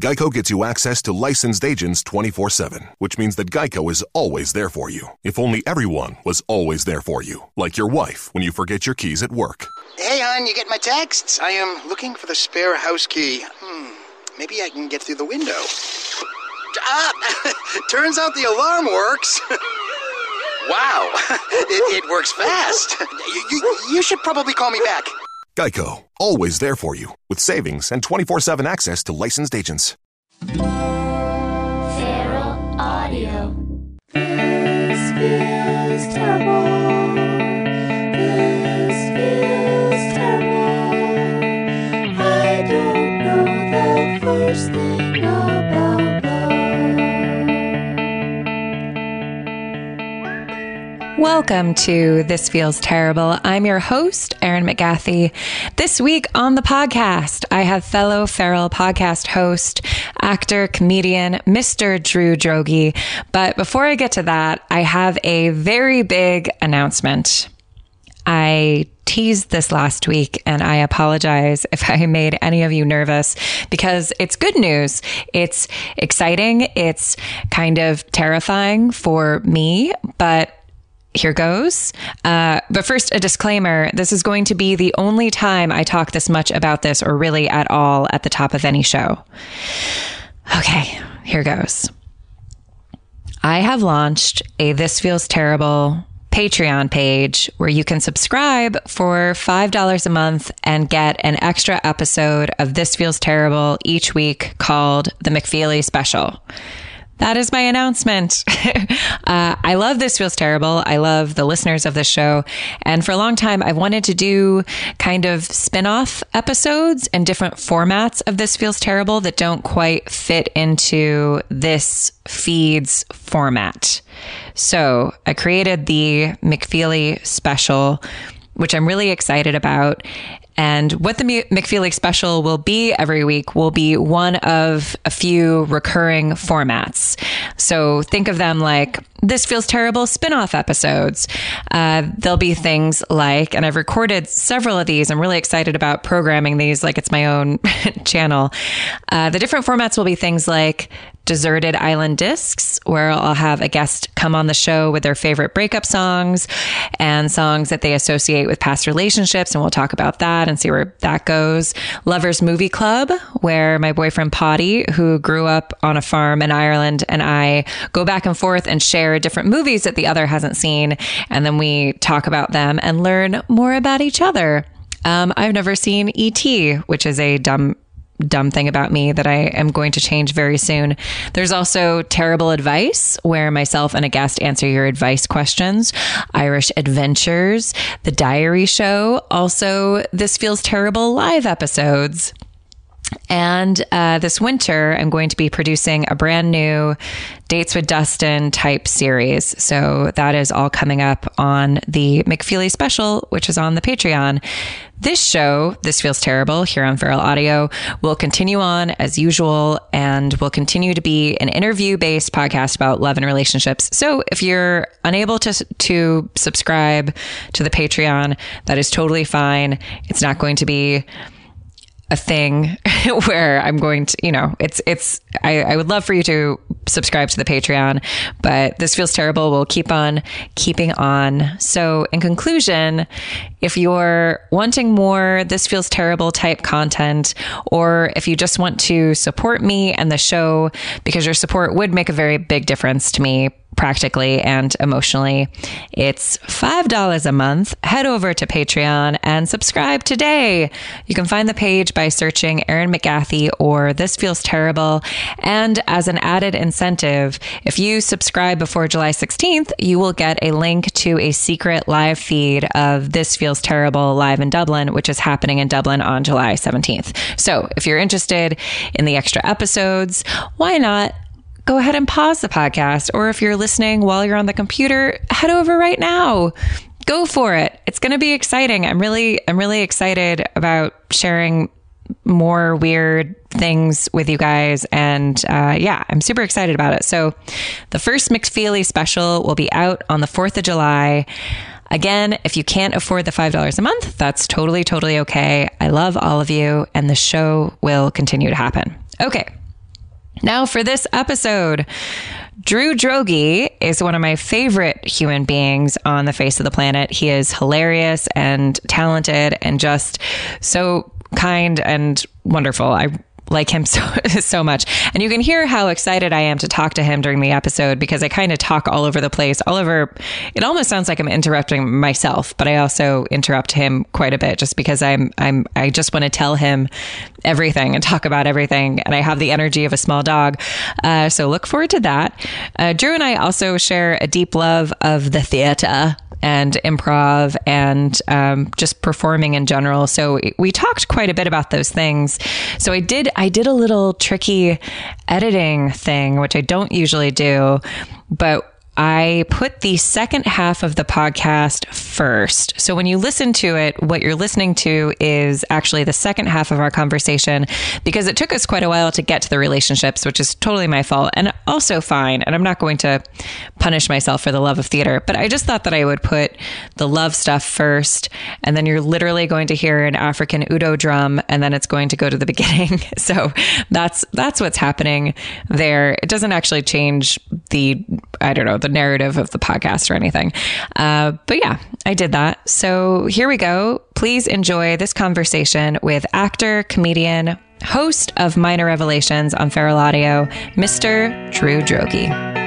Geico gets you access to licensed agents 24 7, which means that Geico is always there for you. If only everyone was always there for you, like your wife when you forget your keys at work. Hey, hon, you get my texts? I am looking for the spare house key. Hmm, maybe I can get through the window. Ah! Turns out the alarm works. wow, it, it, works fast. You, you, you should probably call me back. Geico, always there for you, with savings and 24 7 access to licensed agents. Welcome to This Feels Terrible. I'm your host, Erin McGathy. This week on the podcast, I have fellow Feral podcast host, actor, comedian, Mr. Drew Droege. But before I get to that, I have a very big announcement. I teased this last week and I apologize if I made any of you nervous because it's good news. It's exciting. It's kind of terrifying for me, but here goes. Uh, but first, a disclaimer this is going to be the only time I talk this much about this, or really at all, at the top of any show. Okay, here goes. I have launched a This Feels Terrible Patreon page where you can subscribe for $5 a month and get an extra episode of This Feels Terrible each week called the McFeely Special. That is my announcement. uh, I love This Feels Terrible. I love the listeners of this show. And for a long time, I've wanted to do kind of spin off episodes and different formats of This Feels Terrible that don't quite fit into this feed's format. So I created the McFeely special, which I'm really excited about. And what the McFeely special will be every week will be one of a few recurring formats. So think of them like this feels terrible spin-off episodes. Uh, there'll be things like, and I've recorded several of these. I'm really excited about programming these like it's my own channel. Uh, the different formats will be things like Deserted Island Discs, where I'll have a guest come on the show with their favorite breakup songs and songs that they associate with past relationships. And we'll talk about that and see where that goes. Lovers Movie Club, where my boyfriend Potty, who grew up on a farm in Ireland, and I go back and forth and share different movies that the other hasn't seen. And then we talk about them and learn more about each other. Um, I've never seen E.T., which is a dumb dumb thing about me that I am going to change very soon. There's also terrible advice where myself and a guest answer your advice questions, Irish adventures, the diary show, also this feels terrible live episodes. And uh, this winter, I'm going to be producing a brand new Dates with Dustin type series. So that is all coming up on the McFeely special, which is on the Patreon. This show, This Feels Terrible, here on Feral Audio, will continue on as usual and will continue to be an interview based podcast about love and relationships. So if you're unable to, to subscribe to the Patreon, that is totally fine. It's not going to be a thing where I'm going to, you know, it's, it's, I, I, would love for you to subscribe to the Patreon, but this feels terrible. We'll keep on keeping on. So in conclusion, if you're wanting more, this feels terrible type content, or if you just want to support me and the show, because your support would make a very big difference to me practically and emotionally. It's $5 a month. Head over to Patreon and subscribe today. You can find the page by searching Erin McGathy or This Feels Terrible. And as an added incentive, if you subscribe before July 16th, you will get a link to a secret live feed of This Feels Terrible live in Dublin, which is happening in Dublin on July 17th. So if you're interested in the extra episodes, why not? Go ahead and pause the podcast. Or if you're listening while you're on the computer, head over right now. Go for it. It's going to be exciting. I'm really, I'm really excited about sharing more weird things with you guys. And uh, yeah, I'm super excited about it. So the first McFeely special will be out on the 4th of July. Again, if you can't afford the $5 a month, that's totally, totally okay. I love all of you, and the show will continue to happen. Okay, Now, for this episode, Drew Droege is one of my favorite human beings on the face of the planet. He is hilarious and talented and just so kind and wonderful. I like him so so much. And you can hear how excited I am to talk to him during the episode because I kind of talk all over the place. All over it almost sounds like I'm interrupting myself, but I also interrupt him quite a bit just because I'm I'm I just want to tell him everything and talk about everything and I have the energy of a small dog. Uh, so look forward to that. Uh, Drew and I also share a deep love of the theater and improv and um, just performing in general. So we talked quite a bit about those things. So I did I did a little tricky editing thing, which I don't usually do, but I put the second half of the podcast first. So when you listen to it, what you're listening to is actually the second half of our conversation because it took us quite a while to get to the relationships, which is totally my fault and also fine. And I'm not going to punish myself for the love of theater, but I just thought that I would put the love stuff first. And then you're literally going to hear an African Udu drum and then it's going to go to the beginning. so that's, that's what's happening there. It doesn't actually change the, I don't know, the narrative of the podcast or anything. Uh, but yeah, I did that. So here we go. Please enjoy this conversation with actor, comedian, host of Minor Revelations on Feral Audio, Mr. Drew Droege.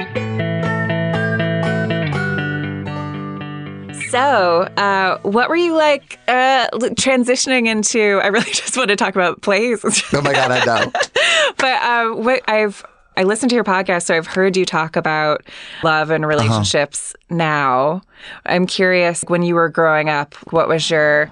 So, uh, what were you like uh, transitioning into? I really just want to talk about plays. Oh my god, I know. but uh, what I've I listened to your podcast, so I've heard you talk about love and uh-huh. relationships now. I'm curious, when you were growing up, what was your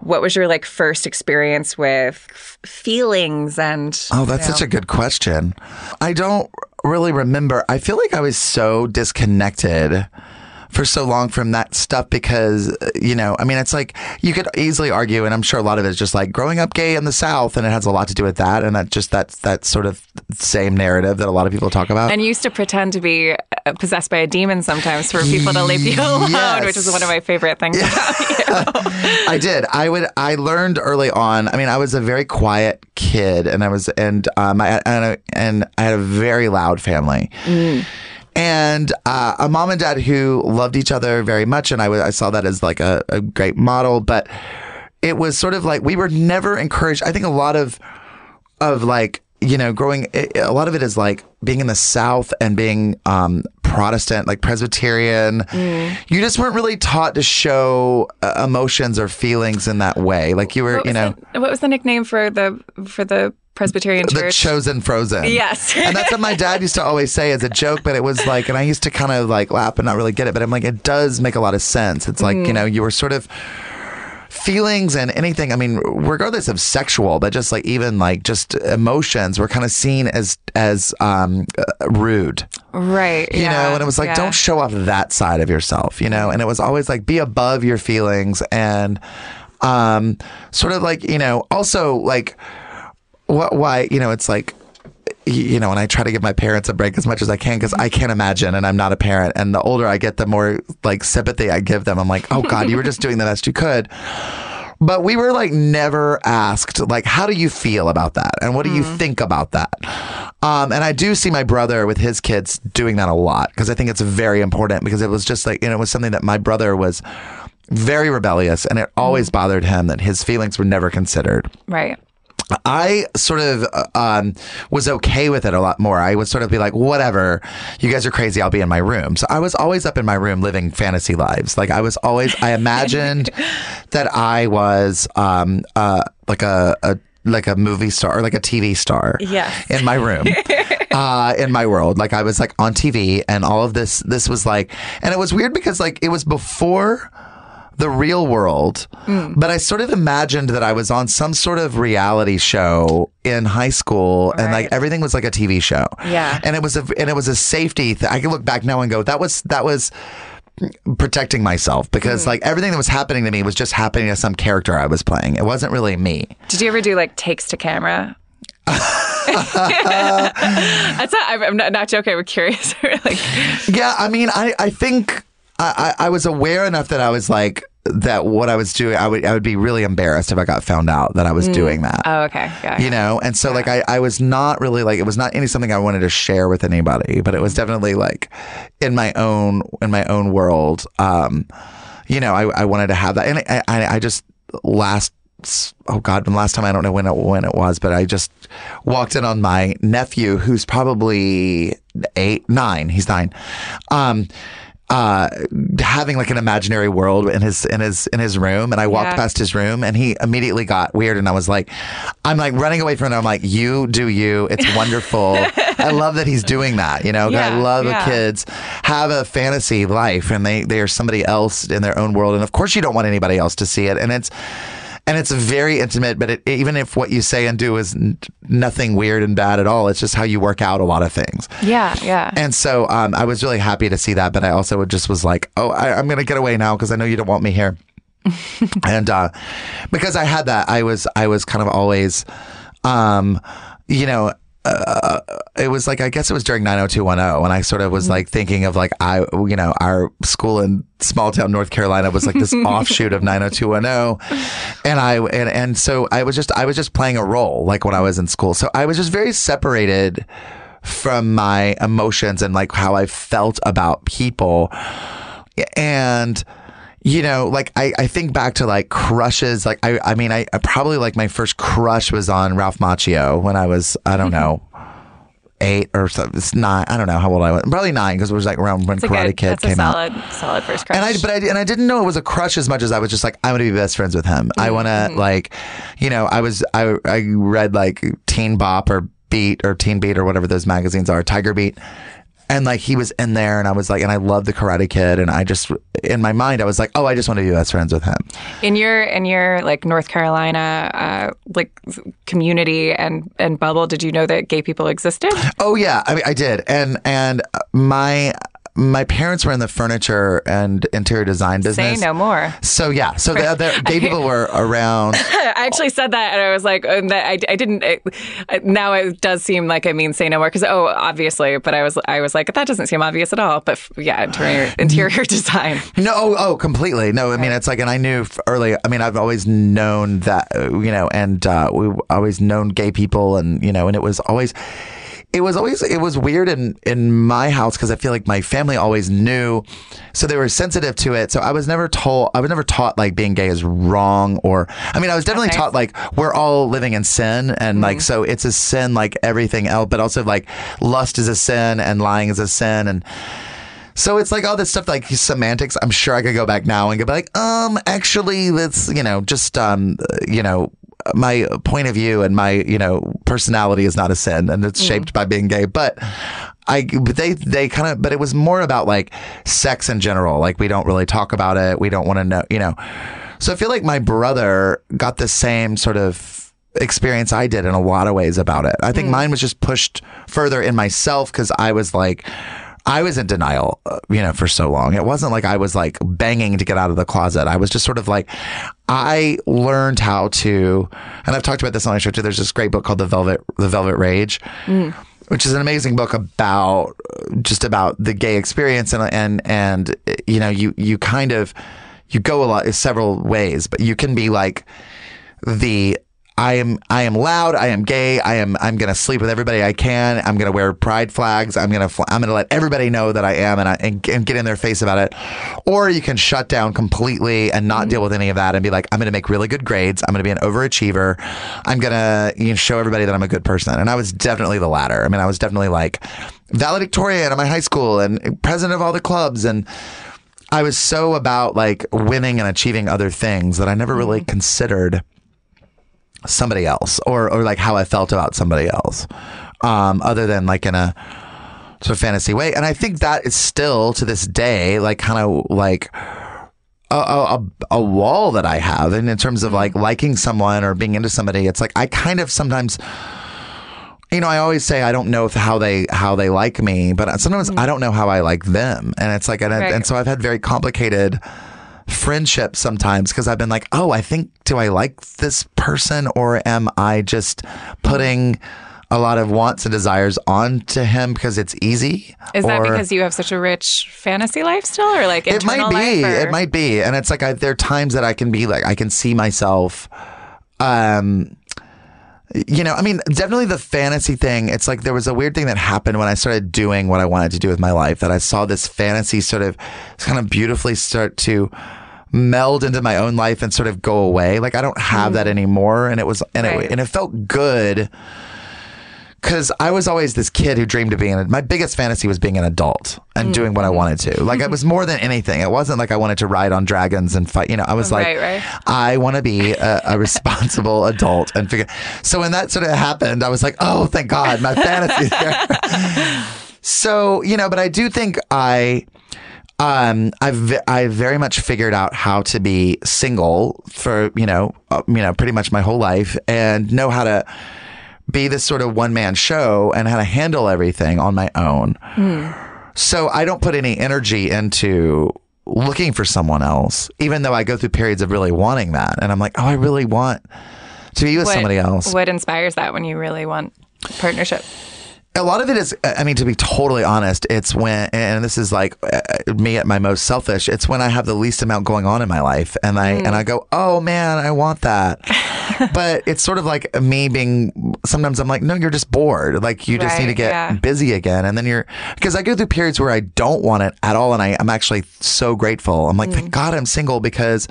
what was your like first experience with f- feelings and Oh, that's such a good question. I don't really remember. I feel like I was so disconnected for so long from that stuff because, uh, you know, I mean, it's like you could easily argue, and I'm sure a lot of it is just like growing up gay in the South, and it has a lot to do with that. And that just that's that sort of same narrative that a lot of people talk about. and used to pretend to be uh, possessed by a demon sometimes for people to leave you alone, Yes. which is one of my favorite things about you. I did. I would. I learned early on. I mean, I was a very quiet kid, and I was, and um, I and, I- and I had a very loud family. And uh, a mom and dad who loved each other very much, and I I saw that as like a, a great model. But it was sort of like we were never encouraged. I think a lot of of like you know growing it- a lot of it is like being in the south and being um protestant like presbyterian you just weren't really taught to show uh, emotions or feelings in that way like you were you know the- what was the nickname for the for the Presbyterian the church? The Chosen frozen Yes. and that's what my dad used to always say as a joke but it was like and i used to kind of like laugh and not really get it but i'm like it does make a lot of sense it's like Mm-hmm. you know you were sort of feelings and anything i mean regardless of sexual but just like even like just emotions were kind of seen as as um uh, rude right. you yeah, know and it was like yeah. don't show off that side of yourself you know and it was always like be above your feelings and um sort of like you know also like what why you know it's like you know and i try to give my parents a break as much as i can because i can't imagine and i'm not a parent and the older i get the more like sympathy i give them. I'm like oh god you were just doing the best you could. But we were like never asked like how do you feel about that? And what do you think about that? Um, and i do see my brother with his kids doing that a lot because i think it's very important because it was just like you know it was something that my brother was very rebellious and it always bothered him that his feelings were never considered. Right. I sort of uh, um, was okay with it a lot more. I would sort of be like, whatever, you guys are crazy. I'll be in my room. So I was always up in my room living fantasy lives. Like I was always, I imagined that I was um, uh, like a, a like a movie star or like a TV star Yes. in my room. Uh, in my world, like I was like on TV, and all of this, this was like, and it was weird because like it was before the real world, mm. but I sort of imagined that I was on some sort of reality show in high school, and like everything was like a TV show. Yeah. and it was a and it was a safety. Th- I can look back now and go, that was that was protecting myself because mm. like everything that was happening to me was just happening to some character I was playing. It wasn't really me. Did you ever do like takes to camera? That's not, I'm, not, not joking. I'm curious. like, Yeah, I mean, I, I think I, I was aware enough that I was like, that what I was doing, I would I would be really embarrassed if I got found out that I was doing that. Oh, okay. Yeah. you know, and so like I, I was not really like it was not any something I wanted to share with anybody, but it was definitely like in my own in my own world. Um, you know, I, I wanted to have that, and I, I, I just last oh god, the last time I don't know when it when it was, but I just walked in on my nephew who's probably eight nine. He's nine. Um, uh, having like an imaginary world in his in his in his room, and I walked Yeah. past his room, and he immediately got weird, and I was like, I'm like running away from it. I'm like, you do you. It's wonderful. I love that he's doing that. You know, 'cause I love yeah. kids have a fantasy life, and they they are somebody else in their own world, and of course you don't want anybody else to see it, and it's. And it's very intimate, but it, even if what you say and do is n- nothing weird and bad at all, it's just how you work out a lot of things. Yeah. Yeah. And so um, I was really happy to see that, but I also just was like, oh, I, I'm going to get away now because I know you don't want me here. and uh, because I had that, I was I was kind of always, um, you know. Uh, it was like I guess it was during 90210 and I sort of was like thinking of like I you know our school in small town North Carolina was like this offshoot of 90210 and I and and so I was just I was just playing a role like when I was in school. So I was just very separated from my emotions and like how I felt about people. And, you know, like I, I think back to like crushes. Like, I, I mean, I, I probably like my first crush was on Ralph Macchio when I was, I don't mm-hmm. know. Eight or so, it's nine. I don't know how old I was. Probably nine because it was like around when a Karate good, Kid that's came a out. solid, solid first crush. And I, but I, and I didn't know it was a crush as much as I was just like, I'm gonna be best friends with him. I mm-hmm, want to mm-hmm. like, you know, I was, I, I read like Teen Bop or Beat or Teen Beat or whatever those magazines are, Tiger Beat. And like he was in there and I was like, and I love the Karate Kid. And I just, in my mind, I was like, oh, I just want to be best friends with him. in your in your like North Carolina uh, like community and and bubble, did you know that gay people existed? Oh yeah, I mean, I did. And, and my, my parents were in the furniture and interior design business. Say no more. So yeah, so the, the gay people were around. I actually said that, and I was like, uh, I, I didn't. It, now it does seem like I mean, say no more because oh, obviously, but I was I was like, that doesn't seem obvious at all. But f- yeah, interior interior design. No, oh, oh, completely. No, I mean it's like, and I knew early. I mean, I've always known that, uh, you know, and uh, we always known gay people, and you know, and it was always, it was always, it was weird in in my house because I feel like my family always knew, so they were sensitive to it. So I was never told, I was never taught like being gay is wrong, or I mean, I was definitely Okay. taught like we're all living in sin, and like so it's a sin like everything else, but also like lust is a sin and lying is a sin, and. So it's like all this stuff, like semantics. I'm sure I could go back now and go like, um, actually, that's you know, just um, you know, my point of view and my you know personality is not a sin, and it's mm. shaped by being gay. But I, but they they kind of, but it was more about like sex in general. Like we don't really talk about it. We don't want to know, you know. So I feel like my brother got the same sort of experience I did in a lot of ways about it. I think mm. mine was just pushed further in myself because I was like, I was in denial, uh, you know, for so long. It wasn't like I was like banging to get out of the closet. I was just sort of like, I learned how to, and I've talked about this on my show too. There's this great book called The Velvet, The Velvet Rage. Which is an amazing book about just about the gay experience and and and you know you you kind of you go a lot several ways, but you can be like the I am I am loud. I am gay. I am I'm gonna sleep with everybody I can. I'm gonna wear pride flags. I'm gonna fl- I'm gonna let everybody know that I am and I and, and get in their face about it. Or you can shut down completely and not mm-hmm. deal with any of that and be like I'm gonna make really good grades. I'm gonna be an overachiever. I'm gonna you know, show everybody that I'm a good person. And I was definitely the latter. I mean I was definitely like valedictorian at my high school and president of all the clubs and. I was so about like winning and achieving other things that I never really mm-hmm. considered somebody else or or like how I felt about somebody else, um, other than like in a sort of fantasy way. And I think that is still to this day like kind of like. A, a, a wall that I have, and in terms of like liking someone or being into somebody, it's like I kind of sometimes, you know, I always say I don't know if how they how they like me, but sometimes I don't know how I like them, and it's like, and, Right. and so I've had very complicated friendships sometimes because I've been like, oh, I think, do I like this person or am I just putting a lot of wants and desires onto him because it's easy. Is that because you have such a rich fantasy life still, or like it might be or- it might be and it's like I, there are times that i can be like i can see myself um you know i mean definitely the fantasy thing it's like there was a weird thing that happened when i started doing what i wanted to do with my life that i saw this fantasy sort of kind of beautifully start to meld into my own life and sort of go away like i don't have mm. that anymore and it was and Right. it, and it felt good because I was always this kid who dreamed of being. A, my biggest fantasy was being an adult and doing what I wanted to. Like it was more than anything. It wasn't like I wanted to ride on dragons and fight. You know, I was like, Right, right. I want to be a, a responsible adult and figure. So when that sort of happened, I was like, oh, thank God, my fantasy. so you know, but I do think I. Um, I've I very much figured out how to be single for you know uh, you know pretty much my whole life and know how to be this sort of one man show and how to handle everything on my own. Hmm. So I don't put any energy into looking for someone else, even though I go through periods of really wanting that. And I'm like, oh, I really want to be with what, somebody else. What inspires that when you really want partnership? A lot of it is, I mean, to be totally honest, it's when, and this is like uh, me at my most selfish. It's when I have the least amount going on in my life, and I and I go, oh man, I want that. but it's sort of like me being. Sometimes I'm like, no, you're just bored. Like you just need to get yeah. busy again, and then you're because I go through periods where I don't want it at all, and I, I'm actually so grateful. I'm like, thank God I'm single because.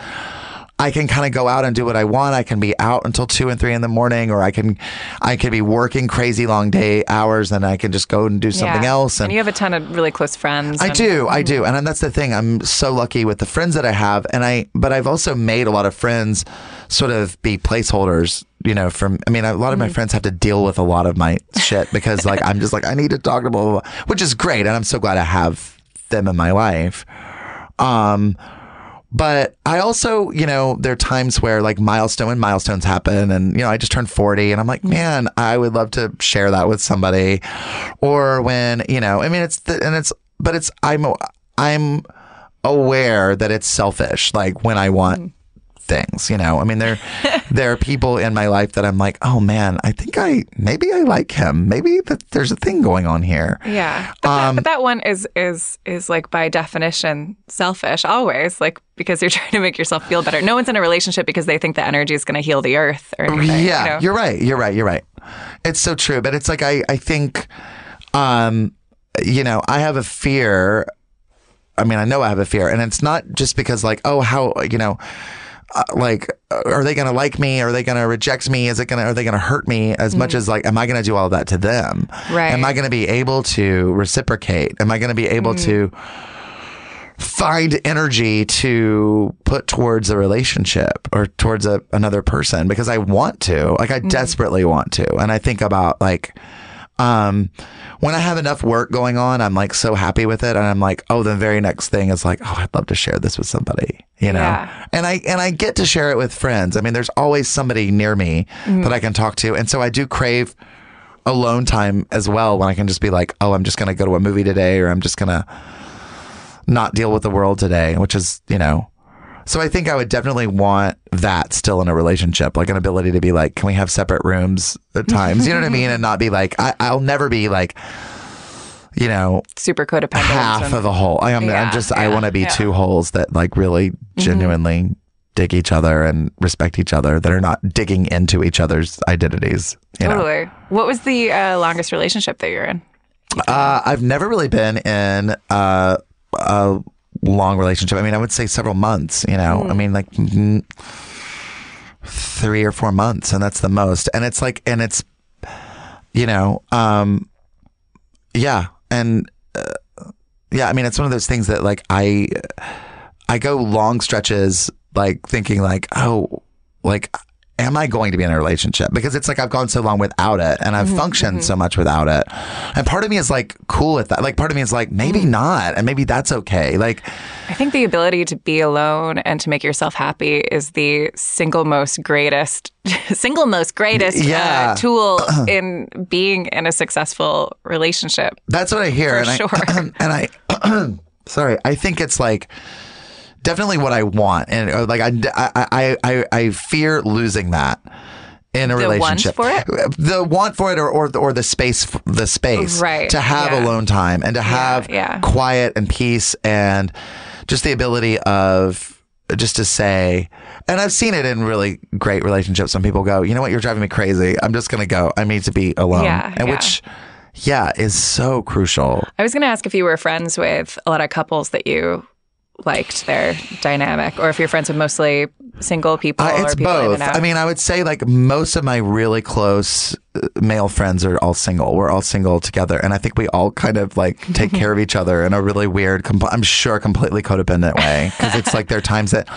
I can kind of go out and do what I want. I can be out until two and three in the morning, or I can, I could be working crazy long day hours, and I can just go and do something Yeah. else. And you have a ton of really close friends. I and- do, I do, and that's the thing. I'm so lucky with the friends that I have, and I, but I've also made a lot of friends sort of be placeholders. You know, from I mean, a lot of my friends have to deal with a lot of my shit because like I'm just like I need to talk to blah blah blah, which is great, and I'm so glad I have them in my life. Um, but I also, you know, there are times where like milestone and milestones happen and, you know, I just turned 40 and I'm like, mm-hmm. man, I would love to share that with somebody. Or when, you know, I mean, it's, the, and it's, but it's, I'm, I'm aware that it's selfish. Like when I want mm-hmm. Things, you know, I mean, there, there are people in my life that I'm like, oh man, I think I, maybe I like him. Maybe that there's a thing going on here. Yeah, but, Um, that, but that one is is is like by definition selfish always, like because you're trying to make yourself feel better. No one's in a relationship because they think the energy is going to heal the earth or anything. Yeah, you know? you're right. You're right. You're right. It's so true. But it's like I, I think, um, you know, I have a fear. I mean, I know I have a fear, and it's not just because like, oh, how you know. Uh, like, uh, are they going to like me? Are they going to reject me? Is it going to, are they going to hurt me as much as like, am I going to do all that to them? Right. Am I going to be able to reciprocate? Am I going to be able to find energy to put towards a relationship or towards a, another person because I want to. Like I desperately want to. And I think about like um when I have enough work going on, I'm like so happy with it and I'm like, oh, the very next thing is like, oh, I'd love to share this with somebody, you know. Yeah. And I and I get to share it with friends. I mean, there's always somebody near me that I can talk to. And so I do crave alone time as well when I can just be like, oh, I'm just going to go to a movie today or I'm just going to not deal with the world today, which is, you know. So I think I would definitely want that still in a relationship, like an ability to be like, can we have separate rooms at times? You know what I mean? And not be like, I, I'll never be like, you know, super codependent. half of a whole. I am, Yeah, I'm just, I want to be yeah. two holes that like really genuinely dig each other and respect each other, that are not digging into each other's identities. You know? Totally. What was the uh, longest relationship that you're in? Uh, I've never really been in uh, a long relationship. I mean, I would say several months, you know, I mean, like mm, three or four months, and that's the most. And it's like, and it's, you know, um, yeah. And, uh, yeah, I mean, it's one of those things that like I, I go long stretches, like thinking like, oh, like, am I going to be in a relationship? Because it's like I've gone so long without it and I've mm-hmm, functioned mm-hmm. so much without it. And part of me is like cool with that. Like part of me is like, maybe mm. not. And maybe that's okay. Like, I think the ability to be alone and to make yourself happy is the single most greatest, single most greatest uh, Yeah. uh, tool in being in a successful relationship. That's what I hear. For and sure. I, and I, sorry, I think it's like definitely what I want. And uh, like, I, I, I, I, fear losing that in a The want relationship. for it? The want for it or, or, or the space, the space Right, to have yeah. alone time and to have yeah. quiet and peace and just the ability of just to say, and I've seen it in really great relationships. Some people go, you know what, you're driving me crazy. I'm just going to go. I need to be alone. Yeah, and yeah. which, yeah, is so crucial. I was going to ask if you were friends with a lot of couples that you liked their dynamic, or if you're friends with mostly single people. Uh, or it's people in both. I mean, I would say like most of my really close uh, male friends are all single. We're all single together, and I think we all kind of like take care of each other in a really weird, compl- I'm sure, completely codependent way because it's like there are times that.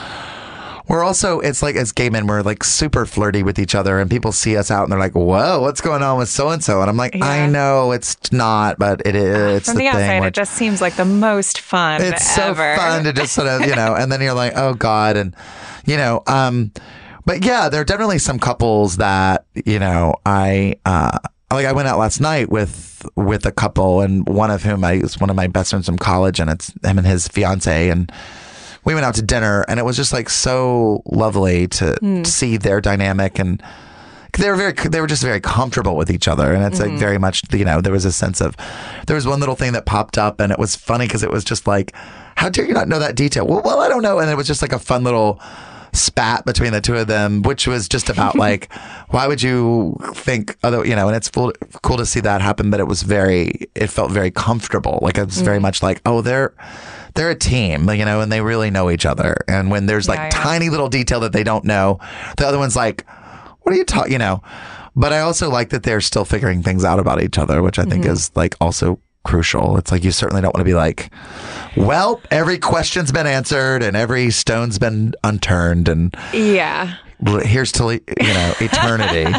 We're also, it's like as gay men, we're like super flirty with each other, and people see us out and they're like, "Whoa, what's going on with so and so?" And I'm like, "I know it's not, but it is." It's From the, the, outside, it just seems like the most fun it's so ever. fun to just sort of you know and then you're like oh god and you know um but yeah there are definitely some couples that you know i uh like i went out last night with with a couple and one of whom i is one of my best friends from college and it's him and his fiance and we went out to dinner and it was just like so lovely to Hmm. see their dynamic and they were very they were just very comfortable with each other and it's Mm-hmm. like very much you know there was a sense of there was one little thing that popped up and it was funny because it was just like how dare you not know that detail well well i don't know and it was just like a fun little spat between the two of them which was just about like why would you think other you know and it's cool, cool to see that happen but it was very it felt very comfortable like it was Mm. very much like oh they're they're a team, you know, and they really know each other. And when there's like Yeah, yeah. tiny little detail that they don't know, the other one's like, what are you talking, you know? But I also like that they're still figuring things out about each other, which I think Mm-hmm. is like also crucial. It's like you certainly don't want to be like, well, every question's been answered and every stone's been unturned and yeah. here's to you know eternity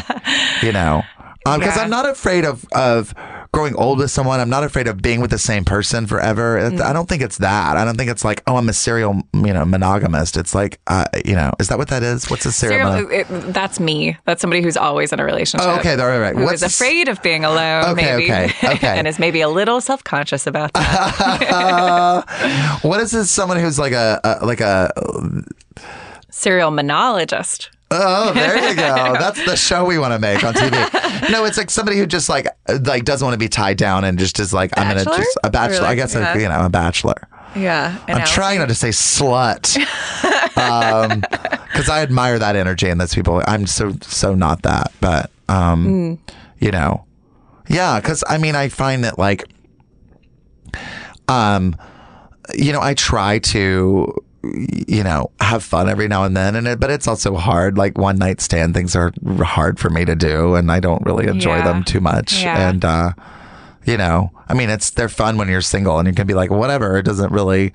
you know because Yeah. i'm not afraid of of growing old with someone i'm not afraid of being with the same person forever Mm. i don't think it's that i don't think it's like oh i'm a serial you know monogamist it's like uh, you know is that what that is what's a serial, Serial, it, that's me. That's somebody who's always in a relationship. Oh, okay, all right, right. Who What's is afraid of being alone, Okay, maybe. okay, okay. and is maybe a little self conscious about that. what is this someone who's like a, a like a Serial monologist. Oh, there you go. That's the show we want to make on TV. No, it's like somebody who just like like doesn't want to be tied down and just is like I'm gonna just a bachelor. Or I guess yeah. a, you know a bachelor. Yeah. I'm trying not to say slut, because I admire that energy and those people. I'm so so not that, but um, Hmm. you know, yeah. Because I mean, I find that like, um, you know, I try to, you know, have fun every now and then, and it, but it's also hard. Like one night stand things are hard for me to do, and I don't really enjoy Yeah. them too much, Yeah. and. uh you know, I mean, it's they're fun when you're single, and you can be like, whatever. It doesn't really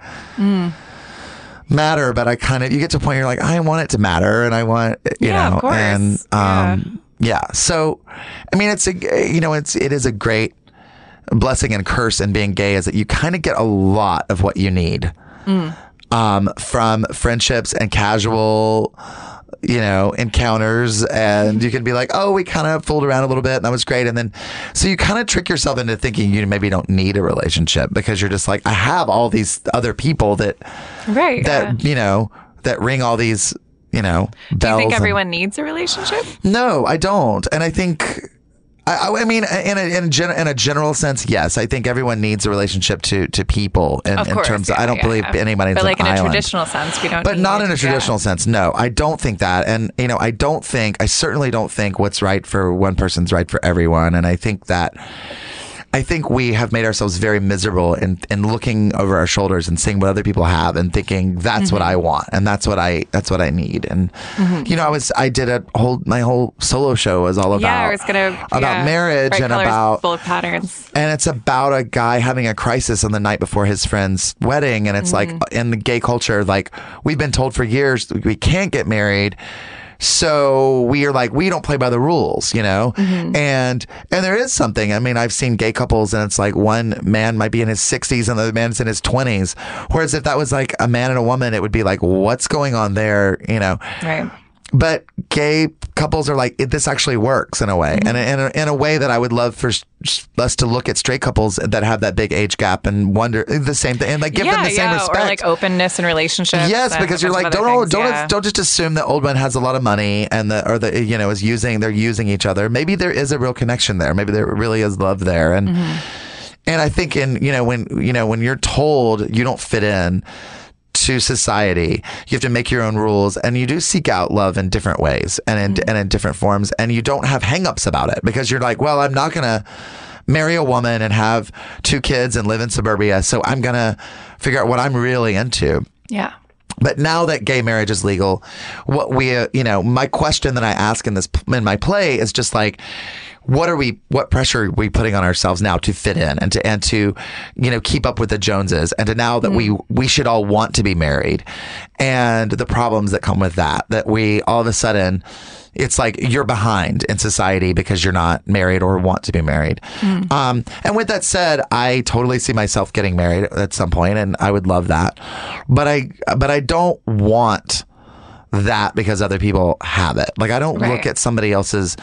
matter, but I kind of you get to a point you're like, I want it to matter, and I want you Yeah, know, and um, yeah. So, I mean, it's a you know, it's it is a great blessing and curse in being gay is that you kind of get a lot of what you need um, from friendships and casual. You know, encounters, and you can be like, "Oh, we kind of fooled around a little bit, and that was great." And then, so you kind of trick yourself into thinking you maybe don't need a relationship because you're just like, "I have all these other people that Right. that yeah. you know that ring all these you know bells. Do you think and- everyone needs a relationship? no, I don't, and I think. I, I- mean, in a, in, a gen, in a general sense, yes. I think everyone needs a relationship to, to people. In, Of in course. terms, of, yeah, I don't yeah, believe yeah. anybody's But like an in a island. traditional sense, we don't. but not in a traditional sense. No, I don't think that. And, you know, I don't think, I certainly don't think what's right for one person's right for everyone. And I think that, I think we have made ourselves very miserable in, in looking over our shoulders and seeing what other people have and thinking that's what Mm-hmm. I want and that's what I that's what I need. And you know, I was I did a whole my whole solo show was all about Yeah, I was gonna about yeah. marriage and colors, about bold patterns. and it's about a guy having a crisis on the night before his friend's wedding. And it's like in the gay culture, like we've been told for years we can't get married. So we are like, we don't play by the rules, you know? Mm-hmm. And, and there is something. I mean, I've seen gay couples and it's like one man might be in his 60s and the other man's in his 20s. Whereas if that was like a man and a woman, it would be like, what's going on there, you know? Right. But gay couples are like this actually works in a way and in a, in a way that i would love for us to look at straight couples that have that big age gap and wonder the same thing and like give yeah, them the same respect or like openness in relationships. Yes, because you're like don't things, don't yeah. don't just assume that old one has a lot of money and the or the you know is using they're using each other. Maybe there is a real connection there. Maybe there really is love there and Mm-hmm. and I think in you know when you know when you're told you don't fit in to society, you have to make your own rules and you do seek out love in different ways and in mm-hmm. and in different forms and you don't have hangups about it because you're like, well, I'm not going to marry a woman and have two kids and live in suburbia, so I'm going to figure out what I'm really into. Yeah. But now that gay marriage is legal, what we, uh, you know, my question that I ask in this in my play is just like, what are we, what pressure are we putting on ourselves now to fit in and to and to, you know, keep up with the Joneses and to now that we we should all want to be married, and the problems that come with that. That we all of a sudden. It's like you're behind in society because you're not married or want to be married. Um, and with that said, I totally see myself getting married at some point, and I would love that. But I, but I don't want that because other people have it. Like I don't Right. look at somebody else's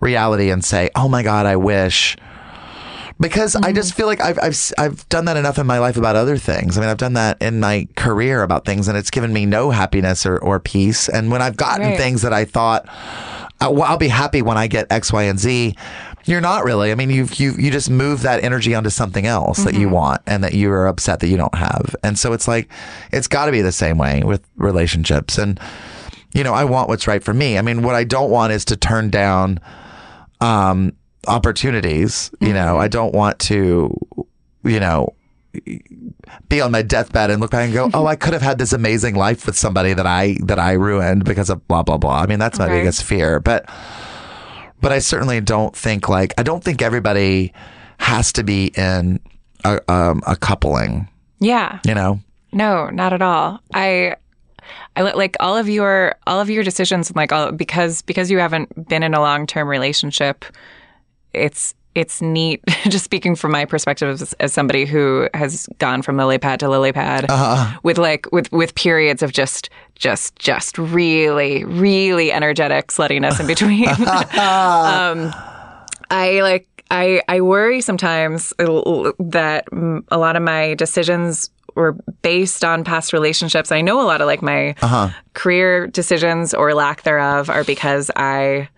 reality and say, "Oh my god, I wish." Because I just feel like I've, I've I've done that enough in my life about other things. I mean, I've done that in my career about things, and it's given me no happiness or, or peace. And when I've gotten Right. things that I thought, uh, well, I'll be happy when I get X, Y, and Z. You're not really. I mean, you you you just move that energy onto something else that you want, and that you are upset that you don't have. And so it's like, it's got to be the same way with relationships. And you know, I want what's right for me. I mean, what I don't want is to turn down um, opportunities. You know, I don't want to, you know, be on my deathbed and look back and go, "Oh, I could have had this amazing life with somebody that I that I ruined because of blah blah blah." I mean, that's my Right. biggest fear. But but I certainly don't think like I don't think everybody has to be in a um, a coupling. Yeah. You know, No, not at all. I I like all of your all of your decisions and like all because because you haven't been in a long-term relationship it's it's neat just speaking from my perspective as, as somebody who has gone from lily pad to lily pad with like with with periods of just just just really really energetic sluttiness in between. Um I like I I worry sometimes that a lot of my decisions were based on past relationships. I know a lot of like my career decisions or lack thereof are because I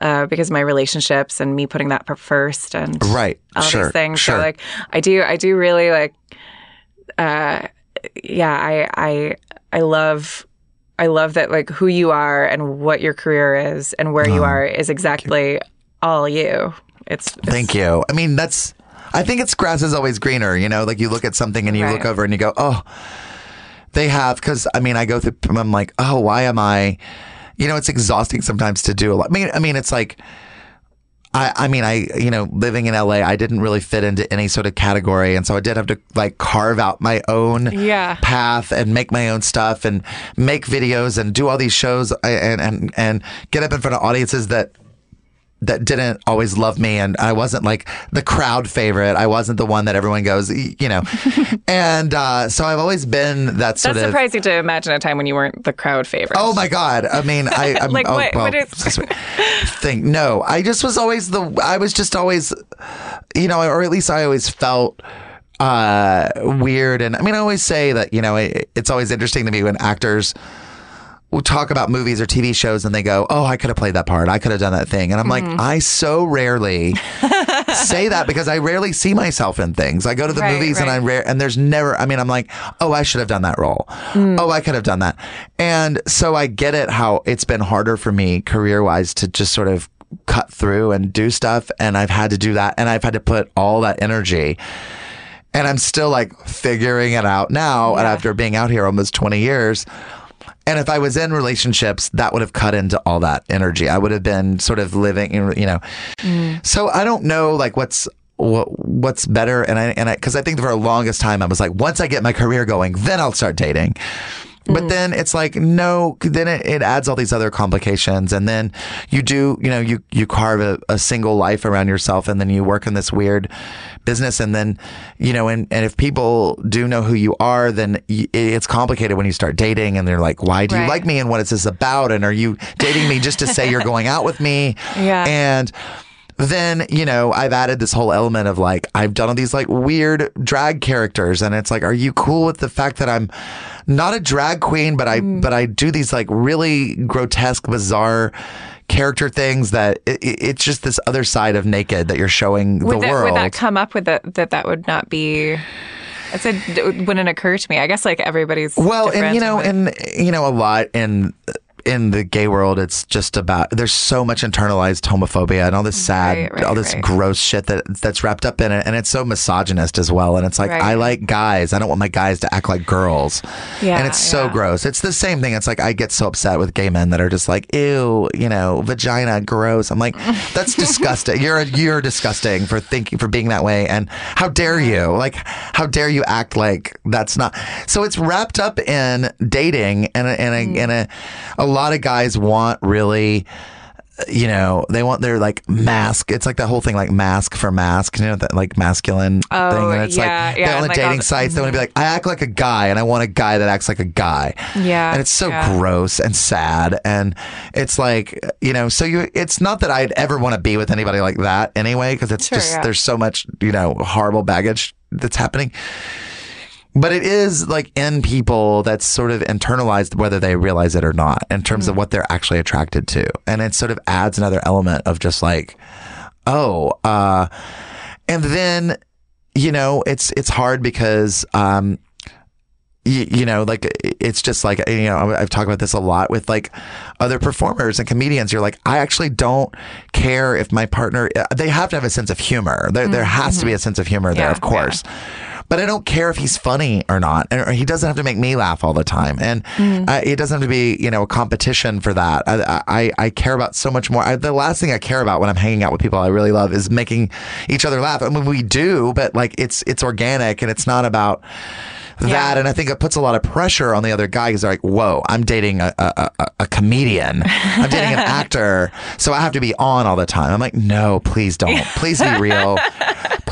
uh, because my relationships and me putting that first and right? all sure, these things. sure. So like I do I do really like uh yeah, I I I love I love that like who you are and what your career is and where you are is exactly all you. It's, it's Thank you. I mean, that's. I think it's grass is always greener. You know, like you look at something and you look over and you go, oh, they have. Because I mean, I go through. I'm like, oh, why am I? You know, it's exhausting sometimes to do a lot. I mean, I mean, it's like. I, I mean, I, you know, living in LA, I didn't really fit into any sort of category. And so I did have to like carve out my own Yeah. path and make my own stuff and make videos and do all these shows and, and, and get up in front of audiences that that didn't always love me and I wasn't like the crowd favorite. I wasn't the one that everyone goes, you know. and uh, so I've always been that sort of That's of surprising to imagine a time when you weren't the crowd favorite. Oh my god! I mean, I I'm, Like, what- oh, what well, is- this thing? No, I just was always the. I was just always, you know, or at least I always felt uh weird. And I mean, I always say that you know it, it's always interesting to me when actors will talk about movies or TV shows and they go, "Oh, I could have played that part. I could have done that thing." And I'm like, Mm-hmm. I so rarely say that because I rarely see myself in things. I go to the Right, movies and right. I rare and there's never. I mean, I'm like, "Oh, I should have done that role. Mm. Oh, I could have done that." And so I get it how it's been harder for me career wise to just sort of cut through and do stuff, and I've had to do that, and I've had to put all that energy. And I'm still like figuring it out now. And after being out here almost 20 years, and if I was in relationships, that would have cut into all that energy. I would have been sort of living, you know. Mm. So I don't know, like what's what, what's better. And I and I because I think for the longest time I was like, once I get my career going, then I'll start dating. But mm. then it's like no. Then it, it adds all these other complications, and then you do, you know, you you carve a, a single life around yourself, and then you work in this weird business, and then you know, and and if people do know who you are, then y- it's complicated when you start dating, and they're like, why do you like me, and what is this about, and are you dating me just to say you're going out with me? Yeah. and then you know i've added this whole element of like i've done all these like weird drag characters and it's like are you cool with the fact that i'm not a drag queen but i Mm. but i do these like really grotesque bizarre character things that it, it- it's just this other side of naked that you're showing Would the that, world would that come up with that? That that would not be. It's a, it wouldn't occur to me. I guess like everybody's well and you know and you know a lot in in the gay world it's just about there's so much internalized homophobia and all this sad Right, right, all this right. gross shit that that's wrapped up in it. And it's so misogynist as well. And it's like i like guys. I don't want my guys to act like girls. Yeah, and it's so yeah. gross. It's the same thing. It's like i get so upset with gay men that are just like ew you know vagina gross. I'm like that's disgusting. You're you're disgusting for thinking for being that way. And how dare you? Like how dare you act like that's not so it's wrapped up in dating and a, and a, Mm. and a, a lot of guys want really you know they want their like mask it's like that whole thing like mask for mask you know that like masculine Oh, thing and it's yeah, like yeah, they on the like, dating the- mm-hmm. sites they want to be like i act like a guy and i want a guy that acts like a guy Yeah, and it's so yeah. gross and sad and it's like you know so you it's not that i'd ever want to be with anybody like that anyway because it's Sure, just yeah. there's so much you know horrible baggage that's happening but it is like in people that's sort of internalized whether they realize it or not in terms Mm-hmm. of what they're actually attracted to. And it sort of adds another element of just like oh uh and then you know it's it's hard because um you, you know like it's just like you know i've talked about this a lot with like other performers and comedians. You're like i actually don't care if my partner they have to have a sense of humor. There, there has to be a sense of humor there of course but I don't care if he's funny or not. And he doesn't have to make me laugh all the time. And uh, it doesn't have to be, you know, a competition for that. I, I, I care about so much more. I, the last thing I care about when I'm hanging out with people I really love is making each other laugh. I mean, we do, but like it's, it's organic and it's not about that. Yeah. And I think it puts a lot of pressure on the other guy because they're like, whoa, I'm dating a, a, a, a comedian. I'm dating an actor. So I have to be on all the time. I'm like, no, please don't. Please be real.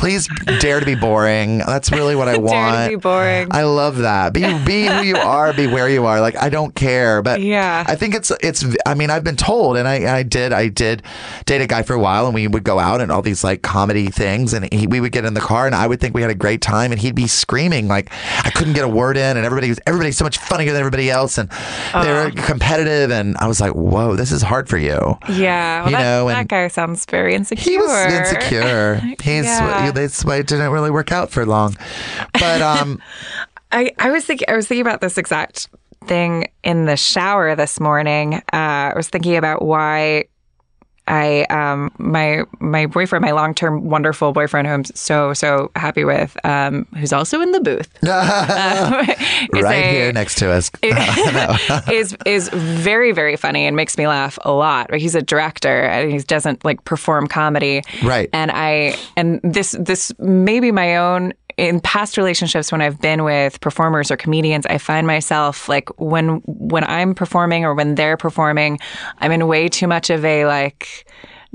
Please dare to be boring. That's really what I want. Dare to be boring. I love that. Be be who you are. Be where you are. Like I don't care, but Yeah. I think it's it's. I mean, I've been told, and I I did I did date a guy for a while, and we would go out and all these like comedy things, and he, we would get in the car, and I would think we had a great time, and he'd be screaming like I couldn't get a word in, and everybody was everybody's so much funnier than everybody else, and they were competitive, and I was like, whoa, this is hard for you. Yeah, well, you that, know, that guy sounds very insecure. He was insecure. He's Yeah. That's why it didn't really work out for long. But um, I, I was thinking I was thinking about this exact thing in the shower this morning. Uh, I was thinking about why I um my my boyfriend, my long term wonderful boyfriend, who I'm so so happy with, um, who's also in the booth, um, right a- here next to us. is is very very funny and makes me laugh a lot. Like, He's a director and he doesn't like perform comedy, Right. And I and this this may be my own in past relationships when I've been with performers or comedians, I find myself like when when I'm performing or when they're performing, I'm in way too much of a like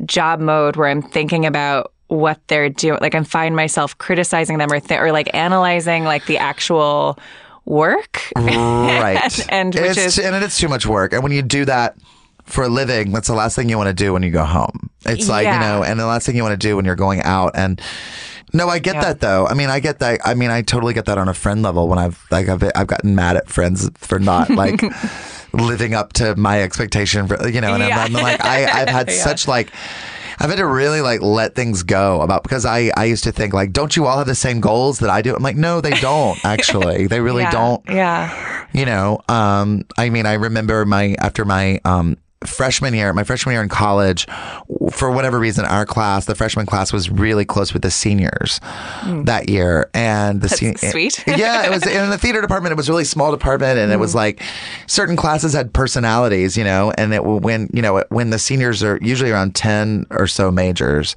job mode where I'm thinking about what they're doing. Like I find myself criticizing them or th- or like analyzing like the actual work. right. and which it's, is- and it's too much work. And when you do that for a living, that's the last thing you want to do when you go home. It's like you know, and the last thing you want to do when you're going out. And no, I get that though. I mean, I get that. I mean, I totally get that on a friend level. When I've like I've I've gotten mad at friends for not like. living up to my expectation for you know and Yeah. I'm, I'm like I, I've had such like I've had to really like let things go about because I, I used to think like, don't you all have the same goals that I do? I'm like, no, they don't actually. They really yeah. don't Yeah. you know um i mean i remember my after my um freshman year my freshman year in college for whatever reason our class the freshman class was really close with the seniors that year and the sen- Hmm. sweet. yeah it was in the theater department it was a really small department and it Hmm. was like certain classes had personalities you know and it when you know when the seniors are usually around 10 or so majors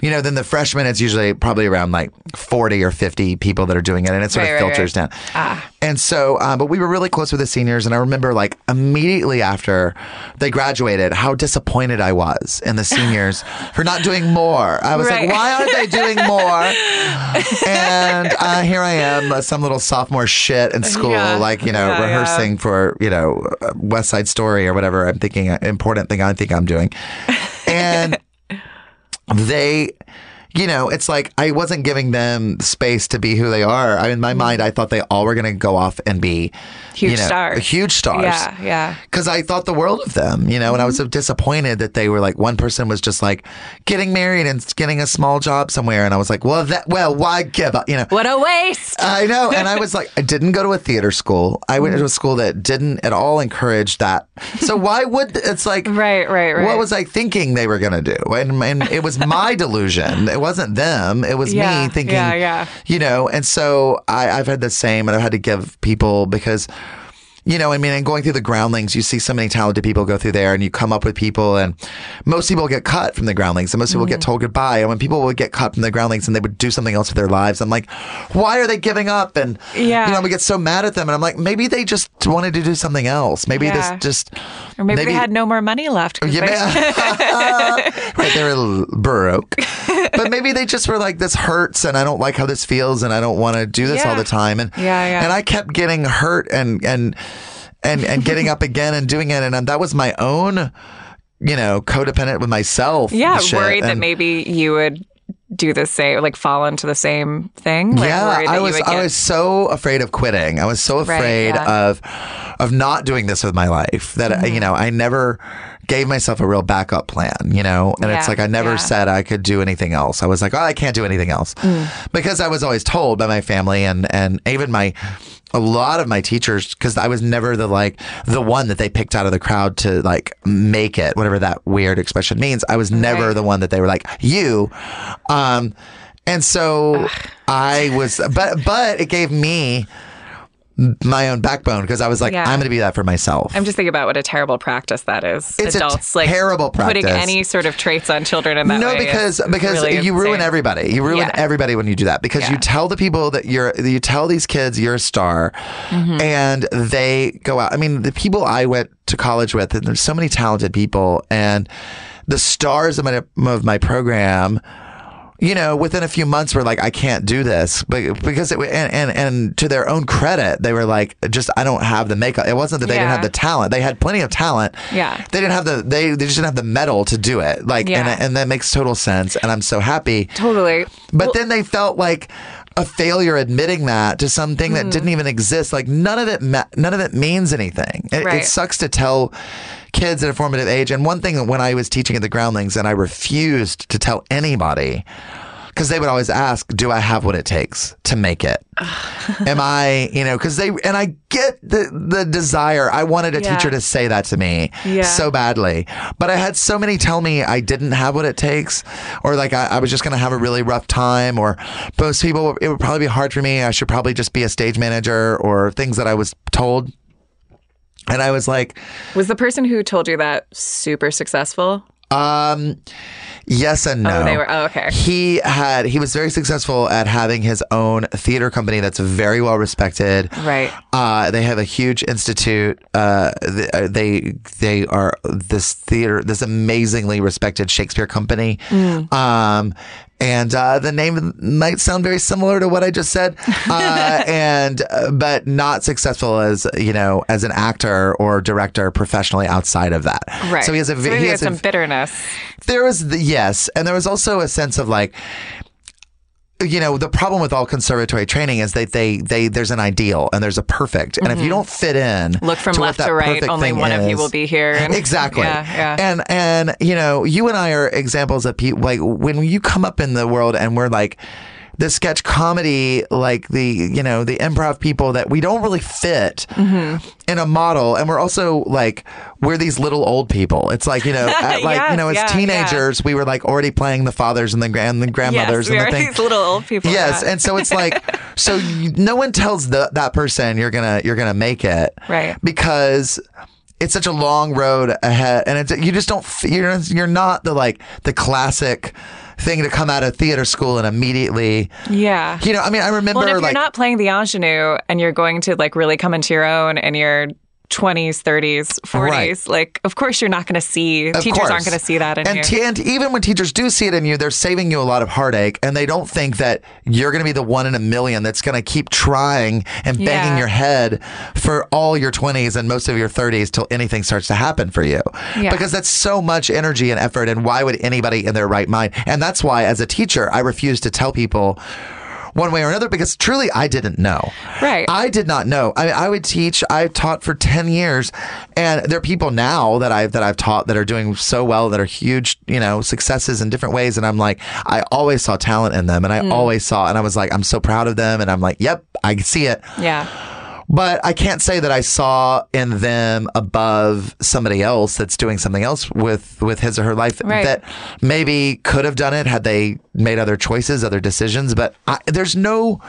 You know, then the freshmen, it's usually probably around like 40 or 50 people that are doing it, and it sort Right, of filters right. down. And so, uh, but we were really close with the seniors, and I remember like immediately after they graduated, how disappointed I was in the seniors for not doing more. I was Right. like, why aren't they doing more? and uh, here I am, uh, some little sophomore shit in school, Yeah. like, you know, Yeah, yeah. rehearsing for, you know, uh, West Side Story or whatever I'm thinking, important thing I think I'm doing. And they you know it's like i wasn't giving them space to be who they are I, in my mm-hmm. mind i thought they all were going to go off and be Huge you know, stars. huge stars Yeah, yeah. because i thought the world of them you know and i was so mm-hmm. disappointed that they were like one person was just like getting married and getting a small job somewhere and i was like well that well why give up you know What a waste. I know. And I was like, I didn't go to a theater school. I went to mm-hmm. a school that didn't at all encourage that. So why would it's like, Right, right, right. What was I thinking they were going to do? And, and it was my delusion. Wasn't them. It was Yeah, me thinking, yeah, yeah. you know, and so I, I've had the same and I've had to give people because you know, I mean, and going through the groundlings, you see so many talented people go through there and you come up with people and most people get cut from the groundlings and most people Mm-hmm. get told goodbye. And when people would get cut from the groundlings and they would do something else with their lives, I'm like, why are they giving up? And, Yeah. you know, we get so mad at them and I'm like, maybe they just wanted to do something else. Maybe Yeah. this just, or maybe, they had no more money left. yeah, they- right, they were baroque. But maybe they just were like, this hurts and I don't like how this feels and I don't want to do this all the time. And Yeah, yeah. and I kept getting hurt and and and and getting up again and doing it. And um, that was my own, you know, codependent with myself. yeah, shit. worried that maybe you would do the same, like fall into the same thing. Like, yeah, I was would I was so afraid of quitting. I was so Right, afraid yeah. of of not doing this with my life that Mm-hmm. you know I never gave myself a real backup plan. You know, and it's like I never yeah. said I could do anything else. I was like, oh, I can't do anything else Mm. because I was always told by my family and and even my a lot of my teachers because I was never the like the one that they picked out of the crowd to like make it whatever that weird expression means. I was never Right. the one that they were like you. Um, and so I was, but but it gave me my own backbone because I was like, Yeah. I'm going to be that for myself. I'm just thinking about what a terrible practice that is. It's a Adults like terrible putting any sort of traits on children in that no, way. because because really you ruin everybody. You ruin Yeah. everybody when you do that because you tell the people that you're you tell these kids you're a star, Mm-hmm. and they go out. I mean, the people I went to college with, and there's so many talented people, and the stars of my of my program. You know, within a few months, were like, I can't do this, but because it and, and and to their own credit, they were like, just I don't have the makeup. It wasn't that they didn't have the talent; they had plenty of talent. Yeah. they didn't have the they they just didn't have the mettle to do it. Like, Yeah. and and that makes total sense, and I'm so happy. Totally. But then they felt like a failure admitting that to something Mm. that didn't even exist. Like none of it, ma- none of it means anything. It, Right. it sucks to tell kids at a formative age. And one thing that when I was teaching at the Groundlings, and I refused to tell anybody. Because they would always ask, "Do I have what it takes to make it? Am I, you know?" Because they and I get the the desire. I wanted a Yeah. teacher to say that to me Yeah. so badly, but I had so many tell me I didn't have what it takes, or like I, I was just going to have a really rough time, or most people it would probably be hard for me. I should probably just be a stage manager, or things that I was told. And I was like, Was the person who told you that super successful? um, yes and no. Oh, they were. Oh, okay. He had he was very successful at having his own theater company that's very well respected. Right. Uh, they have a huge institute. Uh, uh, they they are this theater, this amazingly respected Shakespeare company. Mm. Um, and uh, the name might sound very similar to what I just said, uh, and uh, but not successful as you know as an actor or director professionally outside of that. Right. So he has a so he has some bitterness. there was the yes, and there was also a sense of like you know the problem with all conservatory training is that they they there's an ideal and there's a perfect and if you don't fit in Mm-hmm. Look from to left to right. Only one of you will be here. And- exactly Yeah. Yeah. and and you know you and i are examples of people like when you come up in the world and we're like the sketch comedy like the you know the improv people that we don't really fit Mm-hmm. in a model and we're also like we're these little old people it's like you know at, like you know as yeah, yeah. teenagers we were like already playing the fathers and the grand the grandmothers yes, we and the thing these little old people. Yes, yeah. and so it's like, so you, no one tells the, that person you're gonna you're gonna make it, Right. Because it's such a long road ahead, and it's you just don't you're you're not the like the classic thing to come out of theater school and immediately, Yeah. you know, I mean, I remember Well, if like you're not playing the ingenue and you're going to like really come into your own and you're 20s, 30s, 40s, Right. like of course you're not going to see Of teachers course. aren't going to see that in and, you. t- and even when teachers do see it in you, they're saving you a lot of heartache, and they don't think that you're going to be the one in a million that's going to keep trying and banging Yeah. your head for all your 20s and most of your 30s till anything starts to happen for you. Yeah. Because that's so much energy and effort, and why would anybody in their right mind? And that's why, as a teacher, I refuse to tell people. One way or another, because truly I didn't know. Right. I did not know. I, I would teach. I taught for ten years, and there are people now that I've that I've taught that are doing so well that are huge, you know, successes in different ways. And I'm like, I always saw talent in them, and I mm. always saw, and I was like, I'm so proud of them, and I'm like, yep, I see it. yeah. But I can't say that I saw in them above somebody else that's doing something else with with his or her life Right. that maybe could have done it had they made other choices, other decisions. But I, there's no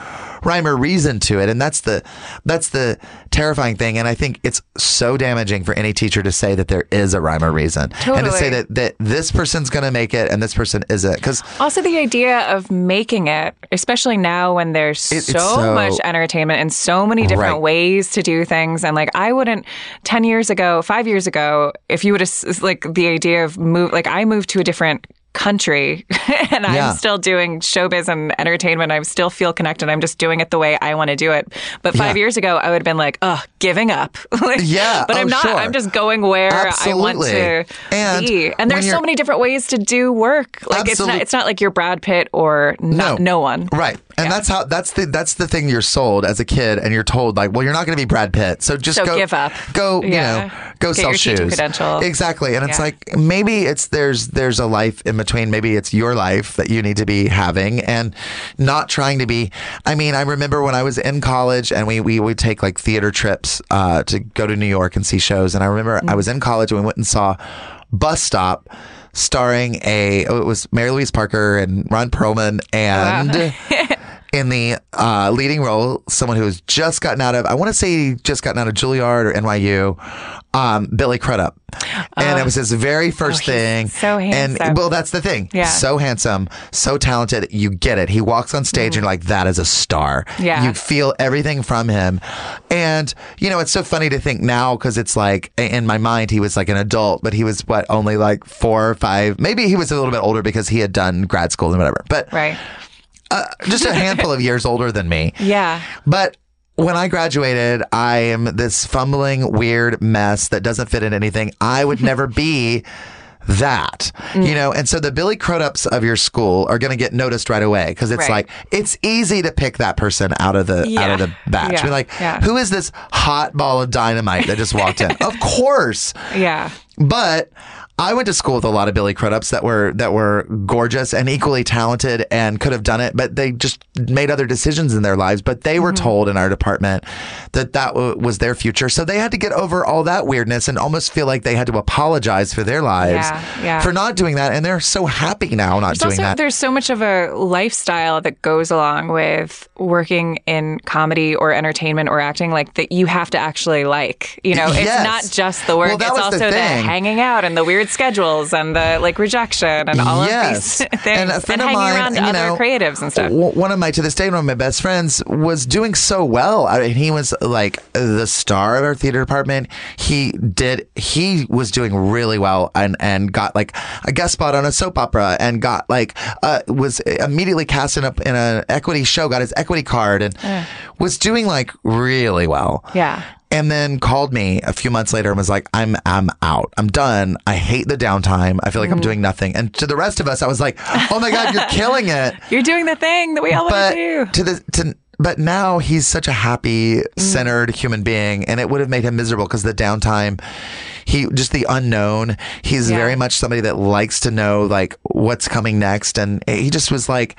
rhyme or reason to it, and that's the that's the terrifying thing. And I think it's so damaging for any teacher to say that there is a rhyme or reason, and to say that that this person's going to make it and this person isn't, because Also, the idea of making it, especially now when there's It- so, so- much entertainment and so many different Right. ways to do things. And like, I wouldn't, 10 years ago, five years ago, if you would have, like, the idea of move, like, I moved to a different country and Yeah. I'm still doing showbiz and entertainment. I still feel connected. I'm just doing it the way I want to do it. But five Yeah. years ago, I would have been like, oh, giving up. like, Yeah, But I'm oh, not. sure. I'm just going where I want to And be. And there's so many different ways to do work. Like it's not it's not like you're Brad Pitt or no, no one. Right. And that's how that's the that's the thing you're sold as a kid and you're told like, well, you're not going to be Brad Pitt. So just So go give up. Go, you Yeah. know, go Get sell shoes. Exactly. And it's like maybe it's there's there's a life in between. Maybe it's your life that you need to be having and not trying to be I mean, I remember when I was in college and we we would take like theater trips uh, to go to New York and see shows and I remember I was in college and we went and saw Bus Stop starring a oh, it was Mary Louise Parker and Ron Perlman and in the uh, leading role, someone who has just gotten out of, I want to say just gotten out of Juilliard or NYU, um, Billy Crudup. And it was his very first Oh, thing. so handsome. And well, that's the thing. Yeah. So handsome, so talented. You get it. He walks on stage and you're like, that is a star. Mm-hmm. Yeah. You feel everything from him. And, you know, it's so funny to think now because it's like, in my mind, he was like an adult, but he was what, only like four or five. Maybe he was a little bit older because he had done grad school and whatever. But Right. Just a handful of years older than me. Yeah. But when I graduated, I am this fumbling, weird mess that doesn't fit in anything. I would never be that, Mm. you know? And so the Billy Crudups of your school are going to get noticed right away because it's Right. like, it's easy to pick that person out of the, out of the batch. Yeah. Be like, Yeah. who is this hot ball of dynamite that just walked in? of course. Yeah. But I went to school with a lot of Billy Crudups that were that were gorgeous and equally talented and could have done it, but they just made other decisions in their lives. But they Mm-hmm. were told in our department that that w- was their future, so they had to get over all that weirdness and almost feel like they had to apologize for their lives Yeah, yeah. for not doing that. And they're so happy now not There's doing also that. there's so much of a lifestyle that goes along with working in comedy or entertainment or acting like that you have to actually like. You know, Yes. it's not just the work, Well, it's was the also the, hanging out and the weird schedules and the like rejection and all yes. of these things And a friend of hanging mine, around you other know, creatives and stuff. w- One of my, to this day, one of my best friends was doing so well. I mean, he was like the star of our theater department. He did, he was doing really well and, and got like a guest spot on a soap opera and got like, uh, was immediately cast in a, in an equity show, got his equity card and was doing like really well. Yeah. And then called me a few months later and was like, I'm I'm out. I'm done. I hate the downtime. I feel like I'm mm. doing nothing. And to the rest of us, I was like, Oh my God, you're killing it. You're doing the thing that we all want But to do. to the to but now he's such a happy, mm. centered human being, and it would have made him miserable because the downtime, he just the unknown. He's Yeah. very much somebody that likes to know like what's coming next, and he just was like,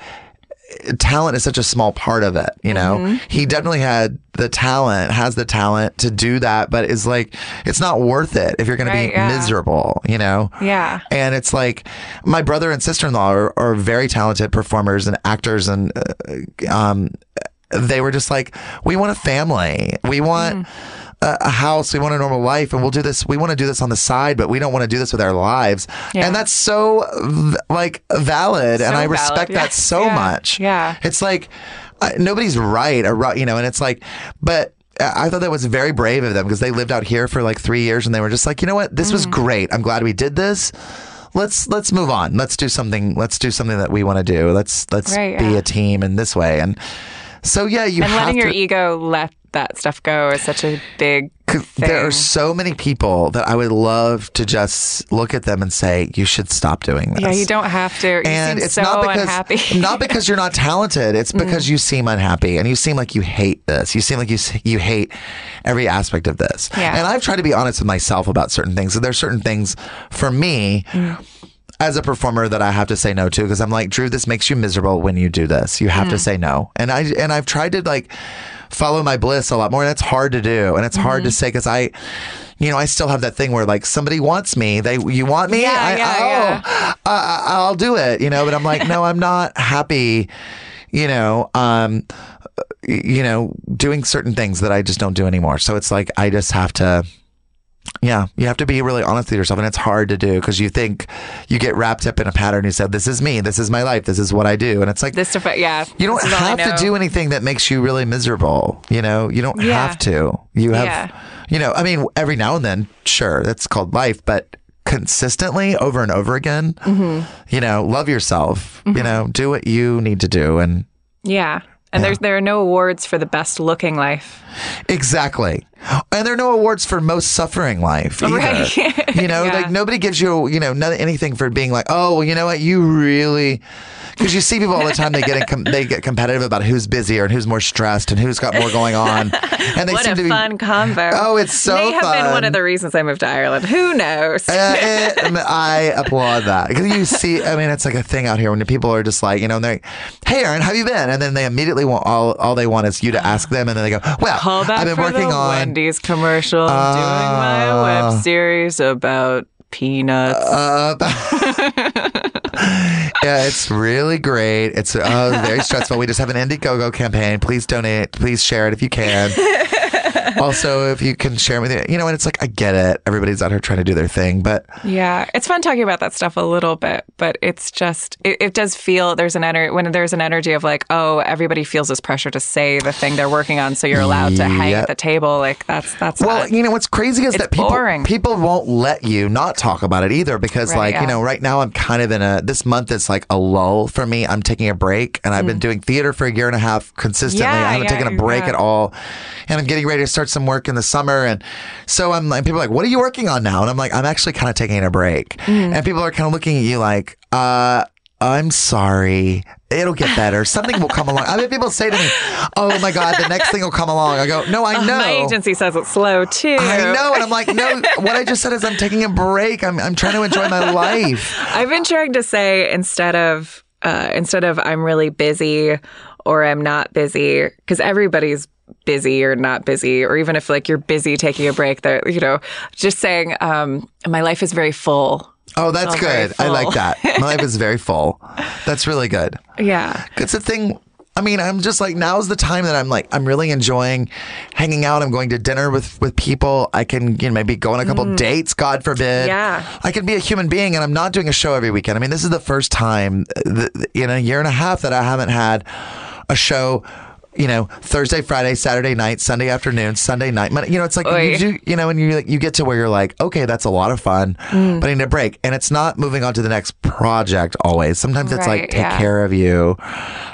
talent is such a small part of it, you know? Mm-hmm. He definitely had the talent, has the talent to do that, but it's like, it's not worth it if you're going Right, to be yeah. miserable, you know? Yeah. And it's like, my brother and sister in law are, are very talented performers and actors, and uh, um, they were just like, we want a family. We want. Mm. A, a house, we want a normal life, and we'll do this. We want to do this on the side, but we don't want to do this with our lives. Yeah. And that's so like valid, and I valid, respect yeah. that so Yeah. much. Yeah. it's like uh, nobody's right or right, you know, and it's like, but. I thought that was very brave of them because they lived out here for like three years and they were just like, you know what, this Mm. was great. I'm glad we did this. Let's let's move on. Let's do something. Let's do something that we want to do. Let's let's Right, be yeah. a team in this way. And so yeah, you and letting your ego let that stuff go is such a big thing. There are so many people that I would love to just look at them and say, "You should stop doing this." yeah, you don't have to. You and it's so not because unhappy. Mm. not because you're not talented. It's because you seem unhappy and you seem like you hate this. You seem like you you hate every aspect of this. Yeah. And I've tried to be honest with myself about certain things. So there's certain things for me. Mm. As a performer, that I have to say no to because I'm like Drew. This makes you miserable when you do this. You have Mm. to say no, and I and I've tried to like follow my bliss a lot more. And it's hard to do, and it's hard Mm-hmm. to say because I, you know, I still have that thing where like somebody wants me. They you want me? Yeah, I, yeah, oh, yeah. I, I'll do it, you know, but I'm like, no, I'm not happy, you know, um, you know, doing certain things that I just don't do anymore. So it's like, I just have to, yeah, you have to be really honest with yourself. And it's hard to do because you think you get wrapped up in a pattern. You said, this is me. This is my life. This is what I do. And it's like, this stuff, yeah. you don't this is all I have to do anything that makes you really miserable. You know, you don't Yeah. have to. You have, Yeah. you know, I mean, every now and then, sure, that's called life, but consistently over and over again, Mm-hmm. you know, love yourself, you know, do what you need to do. And Yeah. And there's there are no awards for the best looking life. exactly. And there are no awards for most suffering life either. Right. you know, Yeah. like nobody gives you, you know, not anything for being like, oh, well, you know what, you really. Because you see people all the time, they get in com- they get competitive about who's busier and who's more stressed and who's got more going on, and they What seem a to be. fun convo. Oh, it's so May have been one of the reasons I moved to Ireland. Who knows? Uh, it- I applaud that because you see, I mean, it's like a thing out here when people are just like, you know, and they're like, "Hey, Aaron, how have you been?" And then they immediately want all all they want is you to ask them, and then they go, "Well, I've been working on." Wendy's commercial. I'm doing my Uh, web series about peanuts. Uh, yeah, it's really great. It's uh, very stressful. We just have an Indiegogo campaign. Please donate. Please share it if you can. also, if you can share with you, you know, and it's like I get it. Everybody's out here trying to do their thing, but Yeah, it's fun talking about that stuff a little bit, but it's just it, it does feel there's an energy when there's an energy of like, oh, everybody feels this pressure to say the thing they're working on, so you're allowed to hang Yep. at the table. Like that's that's Well, not- you know what's crazy is that people boring. people won't let you not talk about it either because Right, like yeah. you know right now I'm kind of in a this month is like a lull for me. I'm taking a break and I've been mm. doing theater for a year and a half consistently. Yeah, I haven't yeah, taken a break at all, and I'm getting ready to start some work in the summer. And so I'm like, people are like, "What are you working on now?" And I'm like, "I'm actually kind of taking a break." Hmm. And people are kind of looking at you like, "Uh." I'm sorry. It'll get better. Something will come along. I mean, people say to me, "Oh my God, the next thing will come along." I go, "No, I know." my agency says it's slow too. I know, and I'm like, no. What I just said is, I'm taking a break. I'm, I'm trying to enjoy my life. I've been trying to say instead of uh, instead of I'm really busy or I'm not busy because everybody's busy or not busy or even if like you're busy taking a break that you know just saying um, my life is very full Oh, that's Oh, good. I like that. My life is very full. That's really good. yeah It's a thing. I mean, I'm just like now's the time that I'm like I'm really enjoying hanging out. I'm going to dinner with with people. I can you know maybe go on a couple dates. God forbid. Mm. Yeah. I can be a human being, and I'm not doing a show every weekend. I mean, this is the first time in a year and a half that I haven't had a show. You know, Thursday, Friday, Saturday night, Sunday afternoon, Sunday night. Mon- You know, it's like Oy. you do. You know, and you you get to where you're like, okay, that's a lot of fun, Mm. but I need a break. And it's not moving on to the next project always. Sometimes it's like take yeah. care of you.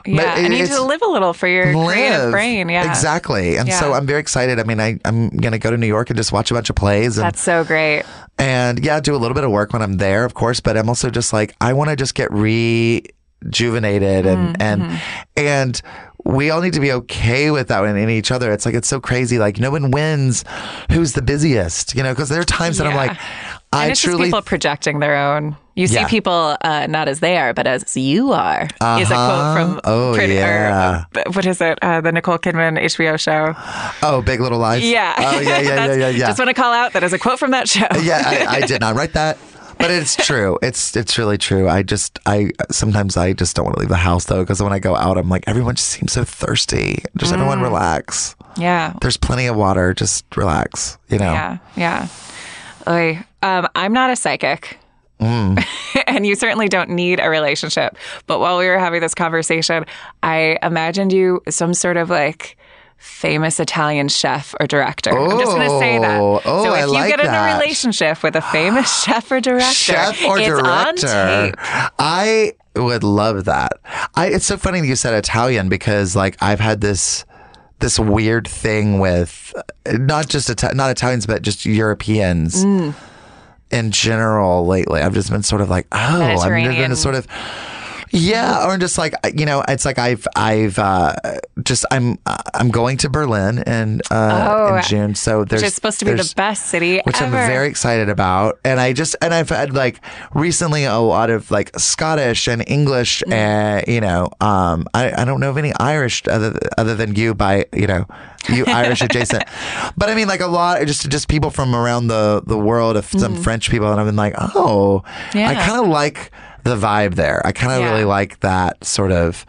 yeah it- I need to live a little for your creative brain yeah Exactly. And so I'm very excited. I mean, I, I'm going to go to New York and just watch a bunch of plays and, that's so great and yeah, do a little bit of work when I'm there, of course, but I'm also just like, I want to just get rejuvenated and, and, and we all need to be okay with that in, in each other. It's like, it's so crazy. Like no one wins who's the busiest, you know, cause there are times that I'm like, I and it's truly just people projecting their own you see Yeah. people uh, not as they are but as you are is a quote Uh-huh. from Oh, Pretty- or, yeah. uh, what is it uh, the Nicole Kidman HBO show oh, big little lies. yeah Oh yeah, yeah, yeah, yeah, yeah. just want to call out that as a quote from that show yeah, I, I did not write that, but it's true. It's it's really true. I just I sometimes I just don't want to leave the house though because when I go out, I'm like everyone just seems so thirsty. Just everyone Mm. relax. Yeah. There's plenty of water. Just relax. You know. Yeah. Yeah. Oy. Um, I'm not a psychic. Mm. and you certainly don't need a relationship. But while we were having this conversation, I imagined you some sort of like famous Italian chef or director. I'm just going to say that. Oh, oh, so if I you like get in that. a relationship with a famous chef or director, Chef or it's on tape. I would love that. I it's so funny that you said Italian because like I've had this this weird thing with not just Ita- not Italians but just Europeans Mm. in general lately. I've just been sort of like, oh, been Mediterranean. to sort of yeah, or just like you know, it's like I've I've uh, just I'm uh, I'm going to Berlin in uh, Oh, in June, so there's Which supposed to be the best city which ever. I'm very excited about. And I just and I've had like recently a lot of like Scottish and English, Mm. and you know, um, I I don't know of any Irish other other than you by you know. You Irish adjacent, but I mean, like a lot, just just people from around the the world, of some French people, and I've been like, oh, I kind of like the vibe there. I kind of Yeah. really like that sort of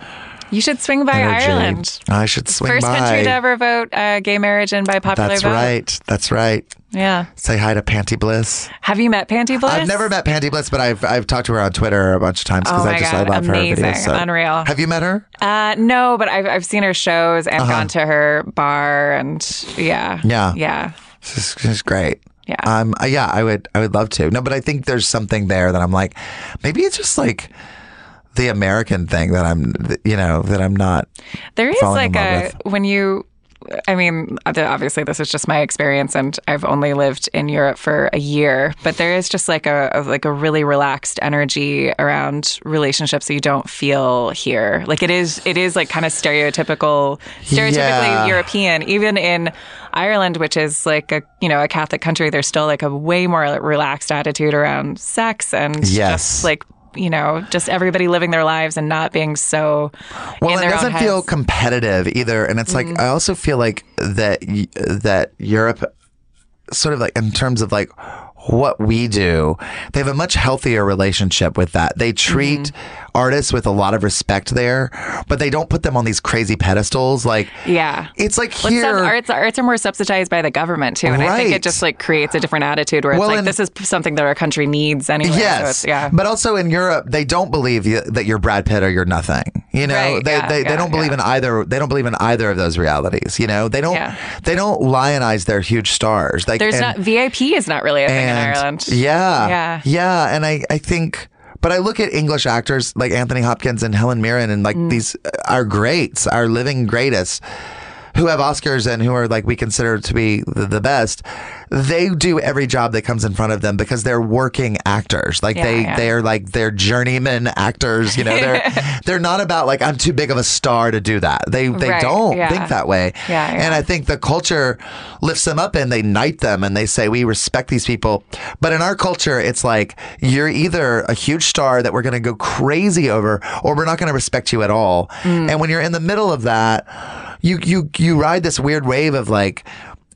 You should swing by energy. Ireland. I should swing First by. country to ever vote uh, gay marriage in by popular That's vote. right. That's right. Yeah. Say hi to Panti Bliss. Have you met Panti Bliss? I've never met Panti Bliss, but I've I've talked to her on Twitter a bunch of times because Oh I just God, I love amazing, her videos. so- unreal. Have you met her? Uh, no, but I've I've seen her shows and Uh-huh. gone to her bar and yeah, Yeah. yeah. She's, she's great. Yeah. Um. yeah. I would. I would love to. No, but I think there's something there that I'm like, maybe it's just like the American thing that I'm, you know, that I'm not. There is like a with. when you. I mean, obviously, this is just my experience, and I've only lived in Europe for a year. But there is just like a, a like a really relaxed energy around relationships that you don't feel here. Like it is, it is like kind of stereotypical, stereotypically Yeah. European. Even in Ireland, which is like a you know a Catholic country, there's still like a way more relaxed attitude around sex and Yes. just like you know just everybody living their lives and not being so Well, it doesn't feel competitive either, and it's like I also feel like that that Europe, sort of like in terms of like what we do, they have a much healthier relationship with that. They treat Mm-hmm. Artists with a lot of respect there, but they don't put them on these crazy pedestals. Like, Yeah. it's like But here. arts, arts are more subsidized by the government too, and I think it just like creates a different attitude where it's Well, like and- this is something that our country needs anyway. so Yes, it's, yeah. but also in Europe, they don't believe you, that you're Brad Pitt or you're nothing. You know, Right, they, yeah, they, they don't believe yeah. in either. They don't believe in either of those realities. You know, they don't. Yeah. They don't lionize their huge stars. Like There's and- not VIP is not really a thing in Ireland. Yeah, Yeah. yeah. And I, I think, but I look at English actors like Anthony Hopkins and Helen Mirren, and Mm. like these are greats, our living greatest, who have Oscars and who are like we consider to be the, the best. They do every job that comes in front of them because they're working actors. Like Yeah, they, yeah. they're like they're journeyman actors. You know, they're they're not about like I'm too big of a star to do that. They they Right, don't yeah. think that way. Yeah. And I think the culture lifts them up and they knight them and they say we respect these people. But in our culture, it's like you're either a huge star that we're going to go crazy over, or we're not going to respect you at all. Mm. And when you're in the middle of that, you you you ride this weird wave of like.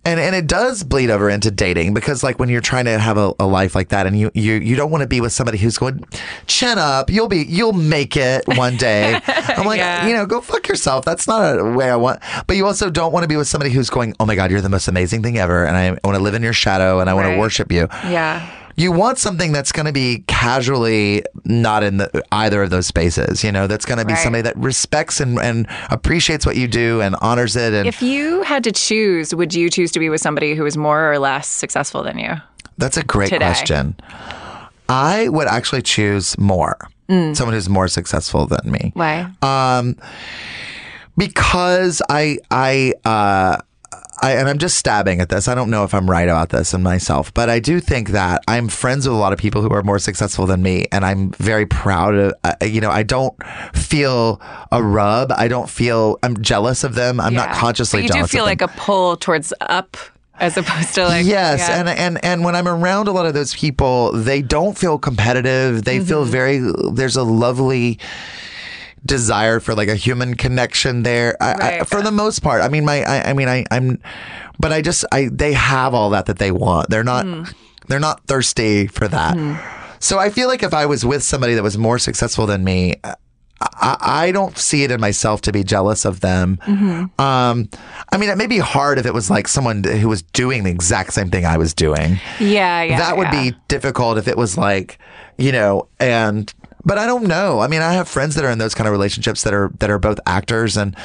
And, and it does bleed over into dating because like when you're trying to have a, a life like that and you, you you don't want to be with somebody who's going chin up you'll be you'll make it one day I'm like Yeah. you know go fuck yourself that's not a way I want but you also don't want to be with somebody who's going oh my god you're the most amazing thing ever and I want to live in your shadow and I want Right. to worship you Yeah. You want something that's going to be casually not in the, either of those spaces you know that's going to be Right. somebody that respects and, and appreciates what you do and honors it and If you had to choose, would you choose to be with somebody who is more or less successful than you? That's a great today? question. I would actually choose more. Someone who's more successful than me. Why? Um, because I, I, uh, I, and I'm just stabbing at this. I don't know if I'm right about this in myself, but I do think that I'm friends with a lot of people who are more successful than me, and I'm very proud of. Uh, you know, I don't feel a rub. I don't feel. I'm jealous of them. I'm not consciously But you do feel like a pull towards up as opposed to like yes yeah. and and and when i'm around a lot of those people they don't feel competitive they feel Mm-hmm. very there's a lovely desire for like a human connection there I, I, for the most part i mean my i, I mean I, i'm but i just i they have all that that they want they're not Mm. they're not thirsty for that Mm-hmm. so i feel like if i was with somebody that was more successful than me I, I don't see it in myself to be jealous of them. Mm-hmm. Um, I mean, it may be hard if it was like someone who was doing the exact same thing I was doing. Yeah, yeah. that would yeah. be difficult if it was like, you know, and but I don't know. I mean, I have friends that are in those kind of relationships that are that are both actors and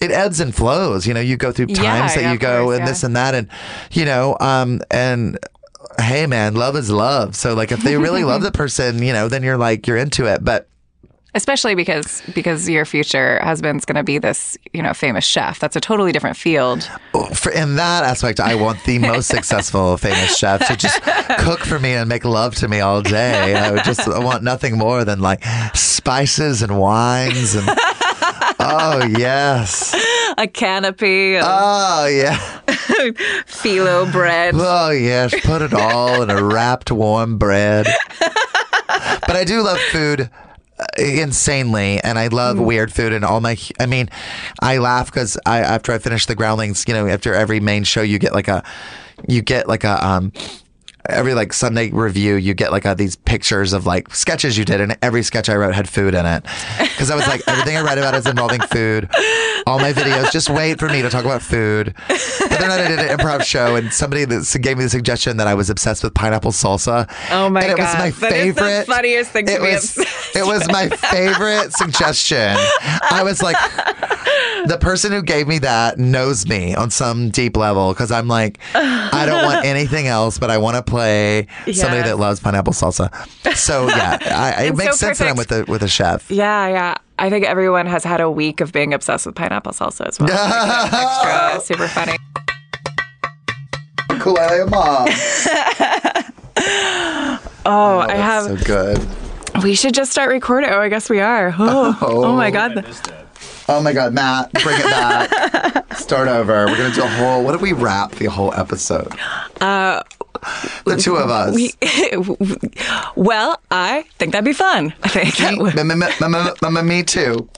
it ebbs and flows. You know, you go through times Yeah, that yeah, you go course, and yeah. this and that and you know, um and hey man, love is love. So like if they really love the person, you know, then you're like you're into it. But especially because because your future husband's going to be this you know famous chef. That's a totally different field. Oh, for, in that aspect, I want the most successful famous chef to just cook for me and make love to me all day. I would just I want nothing more than like spices and wines and oh yes, A canopy of oh yeah, phyllo bread. oh yes. Put it all in a wrapped warm bread. But I do love food insanely and I love weird food and all my I mean I laugh because I after I finish the groundlings you know after every main show you get like a you get like a um every like Sunday review you get like a, these pictures of like sketches you did and every sketch I wrote had food in it. Because I was like everything I write about is involving food. All my videos just wait for me to talk about food. But then I did an improv show and somebody that gave me the suggestion that I was obsessed with pineapple salsa. Oh my and it was God. my That is the favorite. funniest thing it was, it was my favorite suggestion. I was like the person who gave me that knows me on some deep level because I'm like, I don't want anything else, but I want to play somebody that loves pineapple salsa. So yeah, I, it makes so sense that I'm with perfect. a with a chef. Yeah, yeah. I think everyone has had a week of being obsessed with pineapple salsa as well. Like, extra, super funny. Cool, mom. Oh, oh, I have. so good. we should just start recording. Oh, I guess we are. Oh, oh. oh. my god. Oh my god, Matt, bring it back. Start over. We're gonna do a whole. What if we wrap the whole episode? Uh, the two of us. well, I think that'd be fun. I think that would. Me- me- me- me- too.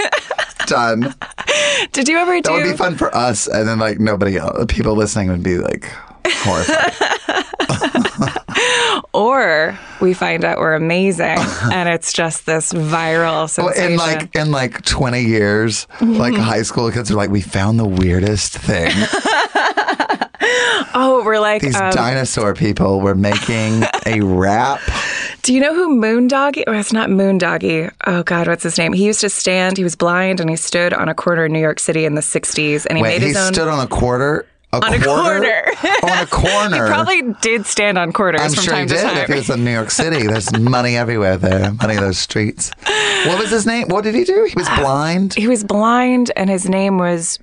Done. Did you ever do? That would be fun for us, and then like nobody else, people listening would be like horrified. Or we find out we're amazing, and it's just this viral Well, in like in like twenty years, like high school kids are like, we found the weirdest thing. oh, we're like, These um, dinosaur people were making a rap. do you know who Moondoggie? Oh, it's not Moondoggie. Oh God, what's his name? He used to stand. He was blind, and he stood on a corner in New York City in the '60s, and he Wait, made he his own. stood on a quarter. A on a corner. on a corner. he probably did stand on quarters I'm from sure he did time. if he was in New York City. There's money everywhere there, money in those streets. What was his name? What did he do? He was uh, blind. he was blind, and his name was.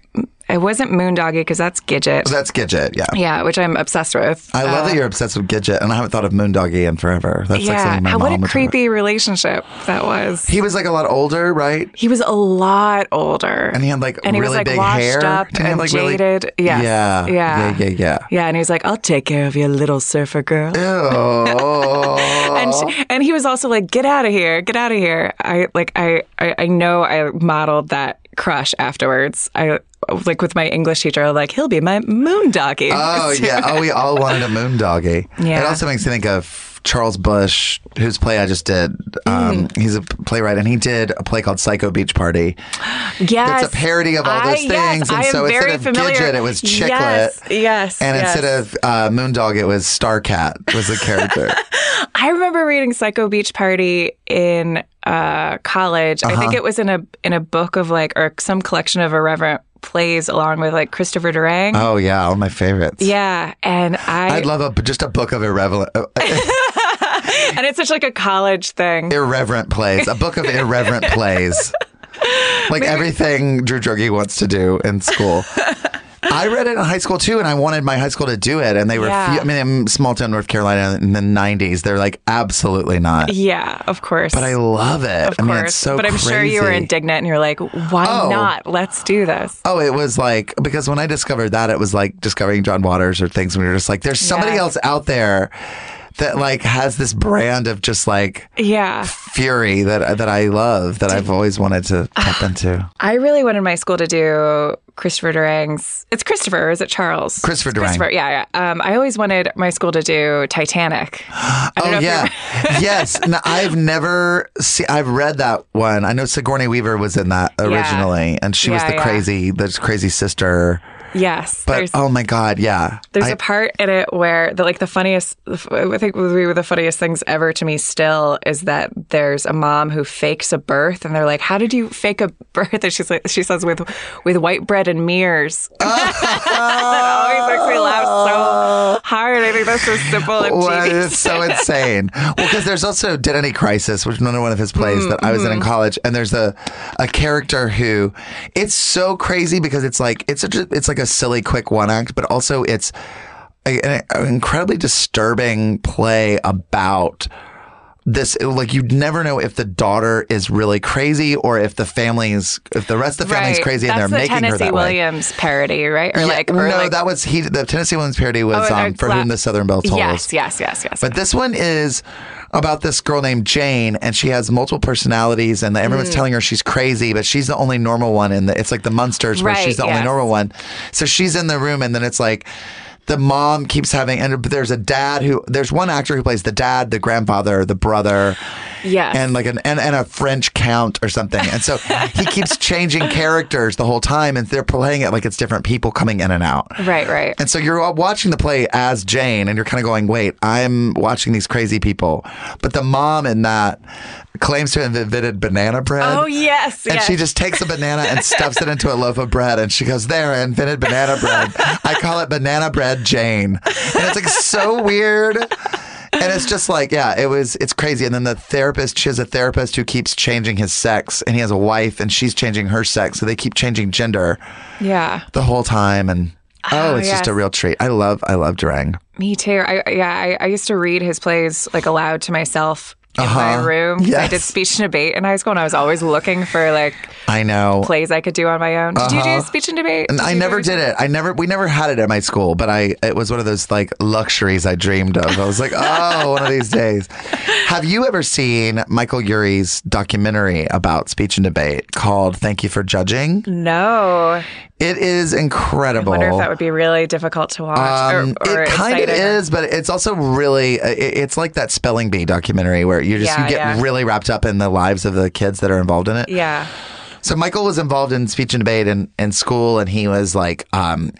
It wasn't Moondoggie because that's Gidget. That's Gidget, yeah. yeah, which I'm obsessed with. I love Uh, that you're obsessed with Gidget, and I haven't thought of Moondoggie in forever. That's like Yeah, something my what mom a creepy relationship that was. He was like a lot older, right? He was a lot older, And he had like and he really was like big washed hair. up he have, and like, really- jaded. Yes. Yeah, yeah, yeah, yeah, yeah. yeah. And he was like, "I'll take care of your little surfer girl." Ew. And she, and he was also like, "Get out of here, get out of here." I like I, I I know I modeled that crush afterwards. I like with my English teacher, like he'll be my Moondoggie. oh yeah. Oh, we all wanted a Moondoggie. Yeah. It also makes me think of Charles Busch, whose play I just did. Um, Mm. He's a playwright, and he did a play called Psycho Beach Party. yes, It's a parody of all those I- yes, things, and I so instead of familiar. Gidget, it was Chicklet. Yes, yes. And yes. instead of uh, Moondog, it was Starcat was the character. I remember reading Psycho Beach Party in uh, college. I Uh-huh. think it was in a in a book of like or some collection of irreverent plays along with like Christopher Durang. oh yeah, all my favorites. Yeah, and I I'd love a just a book of irreverent uh, and it's such like a college thing. irreverent plays, a book of irreverent plays, like everything Drew Droege wants to do in school. I read it in high school too, and I wanted my high school to do it, and they were. Yeah. I mean, in small town North Carolina in the '90s, they're like absolutely not. Yeah, of course. But I love it. of I mean, course. it's so. but I'm sure you were indignant and you're like, why Oh. not? Let's do this. Oh, it was like because when I discovered that, it was like discovering John Waters or things. When you're just like, there's somebody Yes. else out there that like has this brand of just like Yeah. fury that that I love that I've always wanted to tap into. I really wanted my school to do Christopher Durang's. It's Christopher, or is it Charles? Christopher Durang. Christopher, yeah, yeah. Um, I always wanted my school to do Titanic. I don't know Oh yeah, yes. No, I've never seen. I've read that one. I know Sigourney Weaver was in that originally, and she was the yeah. crazy, the crazy sister. Yes. But oh my god, yeah. there's I- a part in it where the like the funniest. I think would be the funniest things ever to me still is that there's a mom who fakes a birth, and they're like, "How did you fake a birth?" And she's like, she says with with white bread and mirrors. that always makes me laugh so hard. I think that's so simple and Well, genius. it's so insane. Well, because there's also Identity Crisis, which is another one of his plays that I was in Mm-hmm. in college, and there's a a character who it's so crazy because it's like it's a, it's like a silly quick one act, but also it's a- an, incredibly disturbing play about this like you'd never know if the daughter is really crazy or if the family's if the rest of the family's crazy and That's they're the making Tennessee her that way. Williams parody, right? Or Yeah, like, or no, like, that was he. The Tennessee Williams parody was Oh, um, for whom the Southern Belle tolls. yes, yes, yes, yes. But this one is about this girl named Jane, and she has multiple personalities, and Mm. everyone's telling her she's crazy, but she's the only normal one. In the, it's like the Munsters, where Right, she's the only normal one. So she's in the room, and then it's like. The mom keeps having, and there's a dad who, there's one actor who plays the dad, the grandfather, the brother, Yes. and like an and, and a French count or something. And so he keeps changing characters the whole time, and they're playing it like it's different people coming in and out. right, right. And so you're watching the play as Jane, and you're kind of going, wait, I'm watching these crazy people. But the mom in that claims to have invented banana bread. Oh yes, And yes. she just takes a banana and stuffs it into a loaf of bread. And she goes, There, I invented banana bread. I call it banana bread Jane. And it's like so weird. And it's just like, yeah, it was, it's crazy. And then the therapist, she has a therapist who keeps changing his sex, and he has a wife, and she's changing her sex. So they keep changing gender yeah. the whole time. And oh, Oh, it's just a real treat. I love, I love Durang. Me too. I yeah. I, I used to read his plays like aloud to myself in my Uh-huh. room. 'cause I Yes. did speech and debate in high school, and I was always looking for like I know. plays I could do on my own. Did you do speech and debate? Did I never did it. I never, we never had it at my school, but I, it was one of those like luxuries I dreamed of. I was like, oh, one of these days. Have you ever seen Michael Urie's documentary about speech and debate called Thank You for Judging? No. It is incredible. I wonder if that would be really difficult to watch. Um, or, or it kind of is, but it's also really, it- it's like that spelling bee documentary where you just, Yeah, you get yeah. really wrapped up in the lives of the kids that are involved in it. Yeah. So Michael was involved in speech and debate in, in school, and he was like um,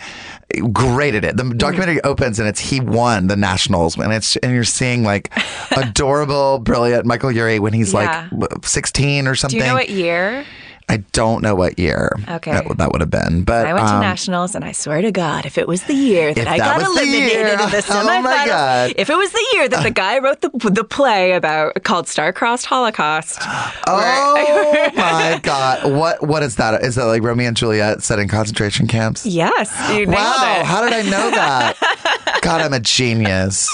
great at it. The documentary opens and it's he won the nationals, and it's and you're seeing like adorable, brilliant Michael Urie when he's Yeah. like 16 or something. Do you know what year? I don't know what year Okay. that, that would have been, but I went to um, nationals, and I swear to God, if it was the year that I that got eliminated year, in the oh my semifinals, God. if it was the year that the guy wrote the the play about called Star-Crossed Holocaust, Oh my god! What what is that? Is that like Romeo and Juliet set in concentration camps? yes, you Wow, it. how did I know that? God, I'm a genius.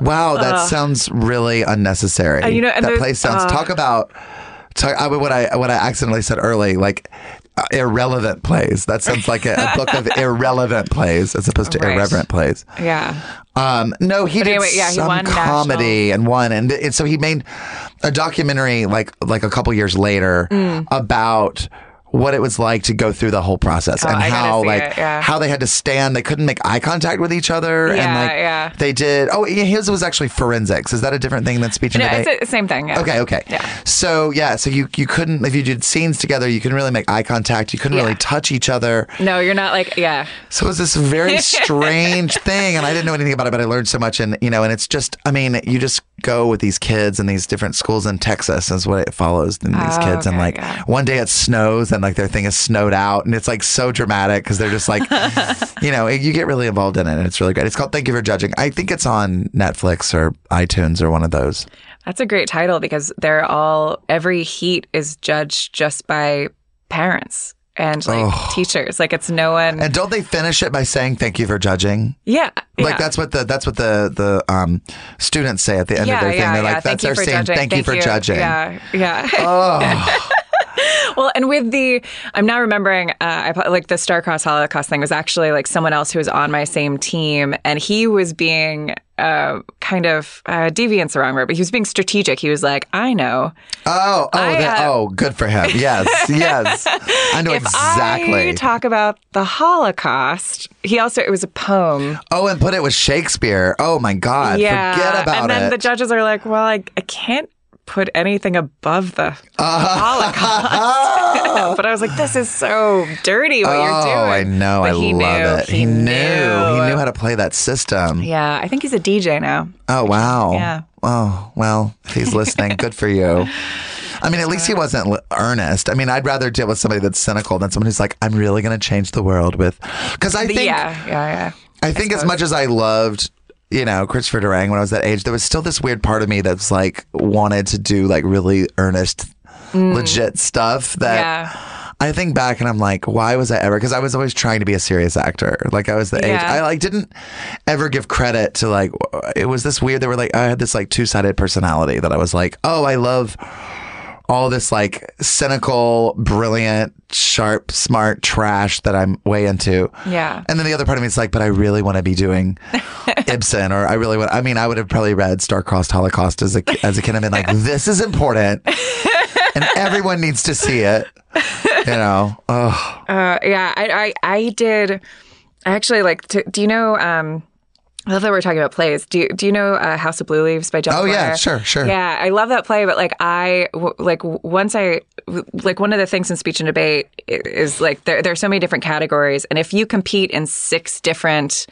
Wow, that sounds really unnecessary. Uh, you know, that place sounds. uh, talk about. Talk, I, what I what I accidentally said early, like uh, irrelevant plays. That sounds like a, a book of irrelevant plays as opposed to Right. irreverent plays. yeah. Um, no, he But did anyway, yeah, some comedy and won, and, and so he made a documentary like like a couple years later Mm. about what it was like to go through the whole process oh, and Oh, I how like it, yeah. how they had to stand. They couldn't make eye contact with each other, and like yeah. they did. Oh, his was actually forensics. Is that a different thing than speech and No, debate? it's the same thing. Yeah. Okay, okay. Yeah. So yeah, so you you couldn't if you did scenes together, you couldn't really make eye contact. You couldn't Yeah. really touch each other. No, you're not like yeah. So it was this very strange thing, and I didn't know anything about it, but I learned so much. And you know, and it's just, I mean, you just go with these kids and these different schools in Texas, is what it follows in these Oh, kids. And like yeah. one day it snows, and like their thing is snowed out, and it's like so dramatic because they're just like, you know, you get really involved in it, and it's really great. It's called Thank You for Judging. I think it's on Netflix or iTunes or one of those. That's a great title because they're all every heat is judged just by parents and like teachers. Like it's no one. And don't they finish it by saying "Thank you for judging"? yeah, Like yeah. that's what the that's what the the um students say at the end yeah, of their thing. yeah, They're yeah. like, that's their saying, judging. "Thank, you for judging." Yeah, yeah. Oh. Well, and with the, I'm now remembering, uh, I, like the Star-Crossed Holocaust thing was actually like someone else who was on my same team, and he was being uh, kind of uh, deviance the wrong word, but he was being strategic. He was like, I know Oh, oh, I, that, uh, oh, good for him. Yes, yes. I know if exactly. I talk about the Holocaust, he also it was a poem. oh, and put it with Shakespeare. Oh my God, yeah, forget about it. and then the judges are like, well, I, I can't put anything above the Uh-huh. Holocaust. but I was like, this is so dirty what you're doing. oh, I know. But I he love knew. it. He, knew. He knew how to play that system. Yeah, I think he's a DJ now. Oh wow. Yeah. Oh well, if he's listening, good for you. I mean, at least he wasn't earnest. I mean, I'd rather deal with somebody that's cynical than someone who's like, "I'm really going to change the world with." Because I think, yeah, yeah, yeah. I think as much as I loved, you know, Christopher Durang when I was that age, there was still this weird part of me that's like wanted to do like really earnest, legit stuff. That Mm. Yeah. I think back and I'm like, why was I ever? Because I was always trying to be a serious actor. Like I was the age. I like didn't ever give credit to like. It was this weird. They were like I had this like two sided personality that I was like, oh, I love all this like cynical, brilliant, sharp, smart trash that I'm way into. Yeah. And then the other part of me is like, but I really want to be doing Ibsen, or I really want. I mean, I would have probably read Star-Crossed Holocaust as a as a kid. and been like, this is important, and everyone needs to see it. You know, oh, Uh, yeah, I, I, I did. I actually like. To, do you know? Um, I love that we're talking about plays. Do you, do you know uh, House of Blue Leaves by John? Oh, yeah, sure, sure. Yeah, I love that play. But like, I w- like once I w- like one of the things in speech and debate is like there there are so many different categories, and if you compete in six different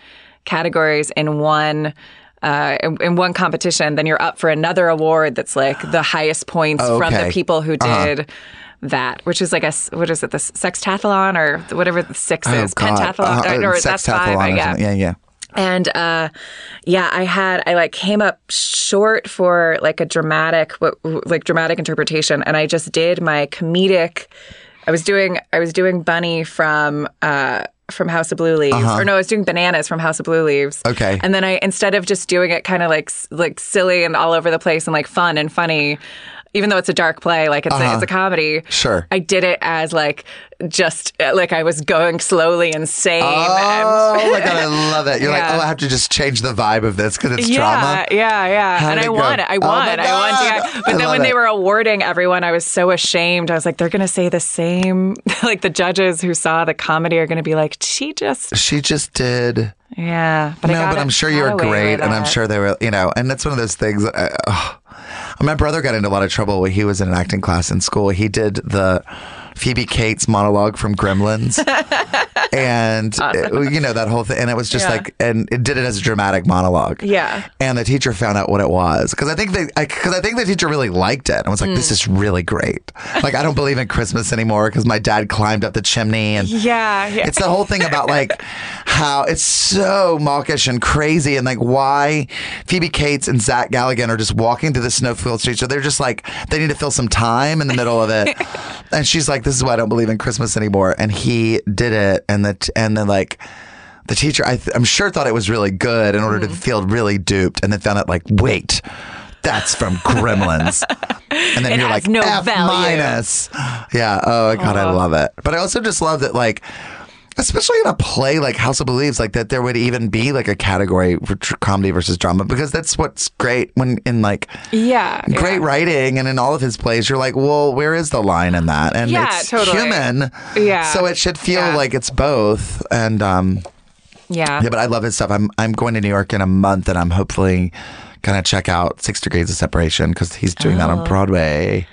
categories in one. Uh, in, in one competition, then you're up for another award that's like the highest points Oh, from the people who did that, which is like a what is it, the sextathlon or whatever the six oh is, God, pentathlon, Uh, or that's five, or yeah. yeah, yeah. And uh, yeah, I had I like came up short for like a dramatic, what like dramatic interpretation, and I just did my comedic. I was doing I was doing Bunny from. Uh, from House of Blue Leaves, or no, I was doing bananas from House of Blue Leaves. Uh-huh. Okay. and then I instead of just doing it kind of like like silly and all over the place and like fun and funny, even though it's a dark play, like it's a, it's a comedy. Uh-huh. Sure. I did it as like just uh, like I was going slowly insane. and, Oh my god, I love it. You're like, oh, I have to just change the vibe of this because it's yeah, drama. Yeah, yeah. How and I won. I Oh won. my I won. Yeah. But I then when they were awarding everyone, I was so ashamed. I was like, they're going to say the same. like the judges who saw the comedy are going to be like, she just, She just did. yeah. But I no, but it- I'm sure you were great, and I'm sure they were, you know, and that's one of those things. That I, oh. My brother got into a lot of trouble when he was in an acting class in school. He did the Phoebe Cates monologue from Gremlins, and it- you know that whole thing, and it was just Yeah. like, and it did it as a dramatic monologue. Yeah. and the teacher found out what it was because I think they, because I, think the teacher really liked it and was like, "This Mm. is really great." Like, I don't believe in Christmas anymore because my dad climbed up the chimney and Yeah. yeah. it's the whole thing about like how it's so mawkish and crazy and like why Phoebe Cates and Zach Galligan are just walking through the snowfield streets. So they're just like they need to fill some time in the middle of it. and she's like, "This is why I don't believe in Christmas anymore." And he did it, and the and then like. The teacher, I th- I'm sure, thought it was really good in order to mm-hmm. feel really duped, and then found out like, wait, that's from Gremlins, and then It you're like no F value. minus. Yeah. Oh God, I love it. But I also just love that like. Especially in a play like House of Beliefs, like that, there would even be like a category for tr- comedy versus drama because that's what's great when in like yeah. great yeah. writing and in all of his plays, you're like, well, where is the line in that? And Yeah, it's totally. human, Yeah. So it should feel Yeah. like it's both. And um, Yeah. yeah, but I love his stuff. I'm I'm going to New York in a month, and I'm hopefully gonna check out Six Degrees of Separation because he's doing that on Broadway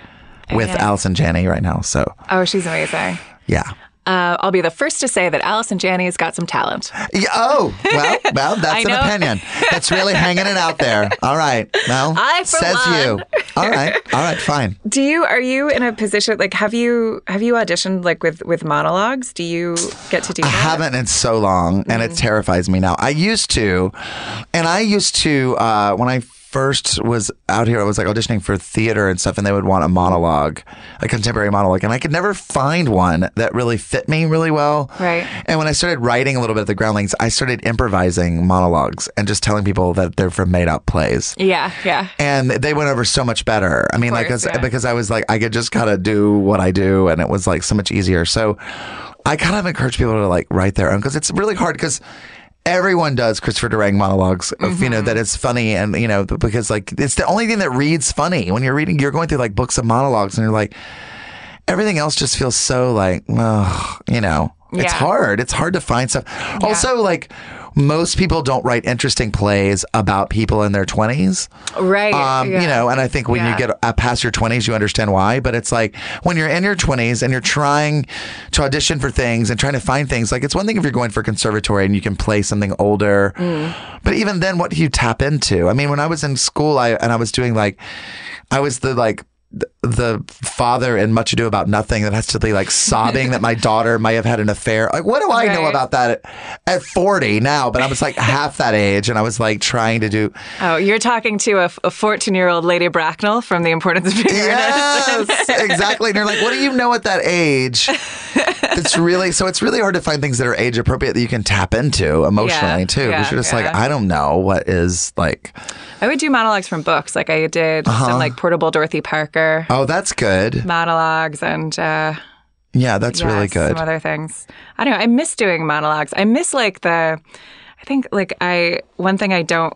with Oh. Okay. Allison Janney right now. So Oh, she's amazing. yeah. Uh, I'll be the first to say that Allison Janney's got some talent. Yeah, oh, well, well, that's an opinion. That's really hanging it out there. All right. Well, I, says one. you. All right. All right. Fine. Do you are you in a position like have you have you auditioned like with with monologues? Do you get to do I that? haven't in so long, and Mm-hmm. it terrifies me now. I used to, and I used to uh, when I first was out here. I was like auditioning for theater and stuff, and they would want a monologue, a contemporary monologue, and I could never find one that really fit me really well. Right. And when I started writing a little bit at the Groundlings, I started improvising monologues and just telling people that they're from made up plays. Yeah, yeah. and they went over so much better. I mean, like, course, 'cause- yeah. because I was like, I could just kind of do what I do, and it was like so much easier. So I kind of encourage people to like write their own because it's really hard because everyone does Christopher Durang monologues. Of, you know Mm-hmm. that it's funny and you know because like it's the only thing that reads funny when you're reading. You're going through like books of monologues and you're like everything else just feels so like oh, you know it's hard. It's hard to find stuff. Also, like most people don't write interesting plays about people in their twenties. Right. Um, yeah. You know, and I think when Yeah. you get uh, past your 20s, you understand why. But it's like when you're in your 20s and you're trying to audition for things and trying to find things, like it's one thing if you're going for conservatory and you can play something older. Mm. But even then, what do you tap into? I mean, when I was in school, I and I was doing like, I was the like, the father in Much Ado About Nothing that has to be like sobbing that my daughter might have had an affair. Like, what do I know about that at, at 40 now? But I was like half that age and I was like trying to do, Oh, you're talking to a 14 year old Lady Bracknell from The Importance of Being. Yes, exactly. And you're like, what do you know at that age? It's really so. It's really hard to find things that are age appropriate that you can tap into emotionally Yeah, too. yeah, Because you're just like. I don't know what is like. I would do monologues from books. Like I did uh-huh. some like portable Dorothy Parker Oh, that's good. monologues and uh, Yeah, that's really good. Some other things. I don't know. I miss doing monologues. I miss like the. I think like I one thing I don't.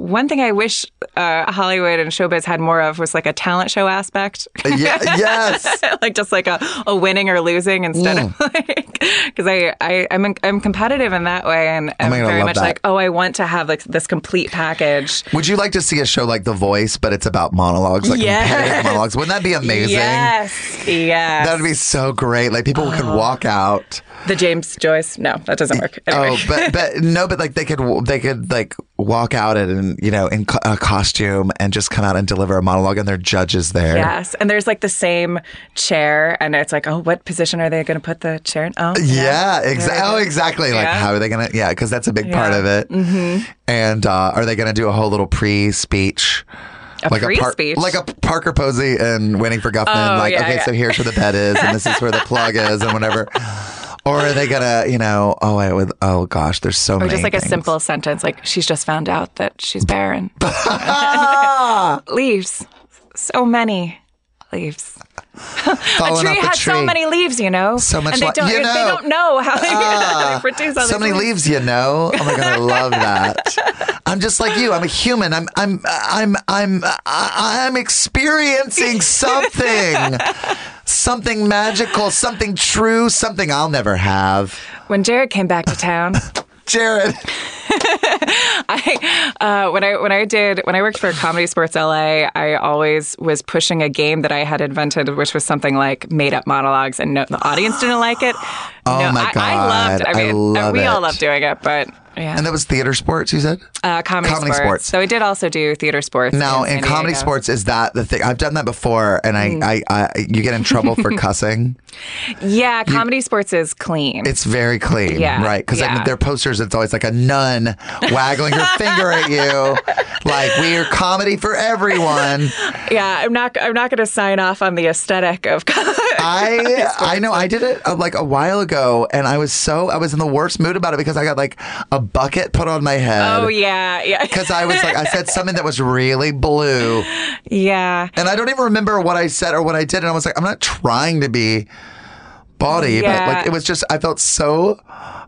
One thing I wish uh, Hollywood and showbiz had more of was like a talent show aspect. yeah, yes. like just like a, a winning or losing instead of Mm. like because I, I I'm in- I'm competitive in that way and I'm God, very much that. like oh I want to have like this complete package. Would you like to see a show like The Voice, but it's about monologues, like Yes. monologues? Wouldn't that be amazing? Yes, yes. That would be so great. Like people could walk out. the James Joyce. No, that doesn't work. Anyway. Oh, but but no, but like they could they could like walk out it you know in co- a costume and just come out and deliver a monologue and their judges there. Yes, and there's like the same chair, and it's like, oh, what position are they going to put the chair in? Oh, Yeah, There exactly. Oh, exactly. Like, Yeah. how are they gonna? Yeah, because that's a big part of it. Mm-hmm. And uh, are they gonna do a whole little pre-speech? A like a like a Parker Posey and Waiting for Guffman. Oh, like, yeah, okay, yeah. so here's where the bed is, and this is where the plug is, and whatever. Or are they gonna, you know? Oh, I would. Oh gosh, there's so Or many. Or just like a simple sentence, like she's just found out that she's barren. leaves, so many leaves. A tree has so many leaves, you know. So much and they li- don't, you they know. don't know how they, how they ah, produce all so many leaves. leaves, you know. Oh my god, I love that. I'm just like you. I'm a human. I'm I'm I'm I'm I- I'm experiencing something, something magical, something true, something I'll never have. When Jared came back to town, Jared, I uh, when I when I did when I worked for ComedySportz LA, I always was pushing a game that I had invented, which was something like made up monologues, and no, the audience didn't like it. Oh no, my I, I loved. it. God, I I mean, love we all love doing it, but yeah, and that was theater sports. You said uh, comedy, comedy sports. sports. So I did also do theater sports. now in, in comedy Diego. sports is that the thing? I've done that before, and I, Mm. I, I you get in trouble for cussing. Yeah, comedy sports is clean. It's very clean, Yeah, right? Because yeah. like their posters, it's always like a nun waggling her finger at you, like we are comedy for everyone. yeah, I'm not. I'm not going to sign off on the aesthetic of. I I know I did it uh, like a while ago, and I was so I was in the worst mood about it because I got like a bucket put on my head. oh yeah, yeah, Because I was like, I said something that was really blue, yeah. and I don't even remember what I said or what I did, and I was like, I'm not trying to be bawdy, but like it was just I felt so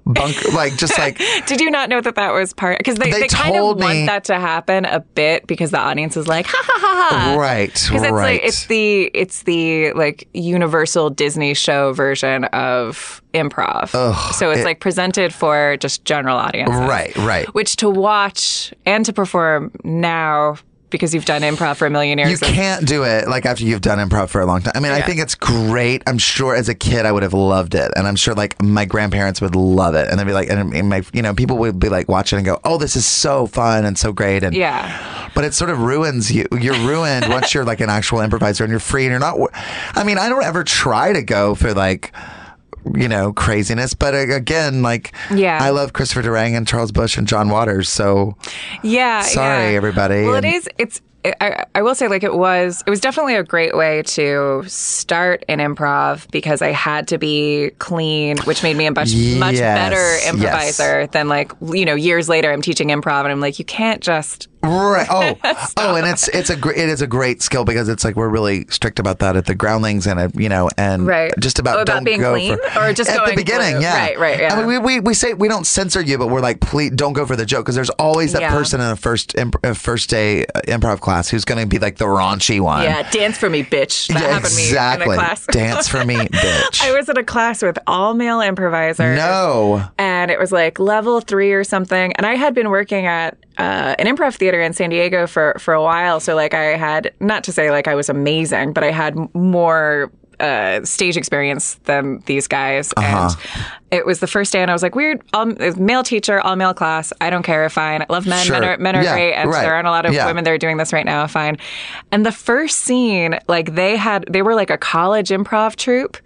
bunk, like just like Did you not know that that was part? Because they, They they, kind of told want that to happen a bit because the audience is like, ha ha ha ha. right, Because it's right. like it's the it's the like universal Disney show version of improv. so it's like presented for just general audiences. Right, right. Which to watch and to perform now because you've done improv for a million years. You can't do it like after you've done improv for a long time. I mean, I think it's great. I'm sure as a kid I would have loved it, and I'm sure like my grandparents would love it, and they'd be like, and and my you know people would be like watching and go, oh, this is so fun and so great, and Yeah. But it sort of ruins you. You're ruined once you're like an actual improviser and you're free and you're not. I mean, I don't ever try to go for like. You know, craziness. But uh, again, like, Yeah. I love Christopher Durang and Charles Busch and John Waters. So, Yeah. Sorry, yeah. everybody. Well, it And- is. It's. I, I will say, like it was. It was definitely a great way to start an improv because I had to be clean, which made me a much much Yes, better yes. improviser than like you know years later. I'm teaching improv and I'm like, you can't just Right. Oh, oh, and it's it's a gr- it is a great skill because it's like we're really strict about that at the groundlings and uh, you know and Right. just about Oh, about don't being go clean? for Or just at the beginning. blue? Yeah. Right, right, yeah. I mean, we, we we say we don't censor you, but we're like, please don't go for the joke because there's always that Yeah. person in a first imp- uh, first day uh, improv class who's going to be like the raunchy one. Yeah, dance for me, bitch. That Yeah, happened to me in exactly. a class. Dance for me, bitch. I was in a class with all male improvisers. no. and it was like level three or something. And I had been working at uh, an improv theater in San Diego for for a while, so like I had not to say like I was amazing, but I had more. Uh, stage experience than these guys, Uh-huh. It was the first day, and I was like, "Weird, all, male teacher, all male class. I don't care, fine. I love men. Sure. Men are men are Yeah, great, and right. there aren't a lot of Yeah. women that are doing this right now. Fine." And the first scene, like they had, they were like a college improv troupe,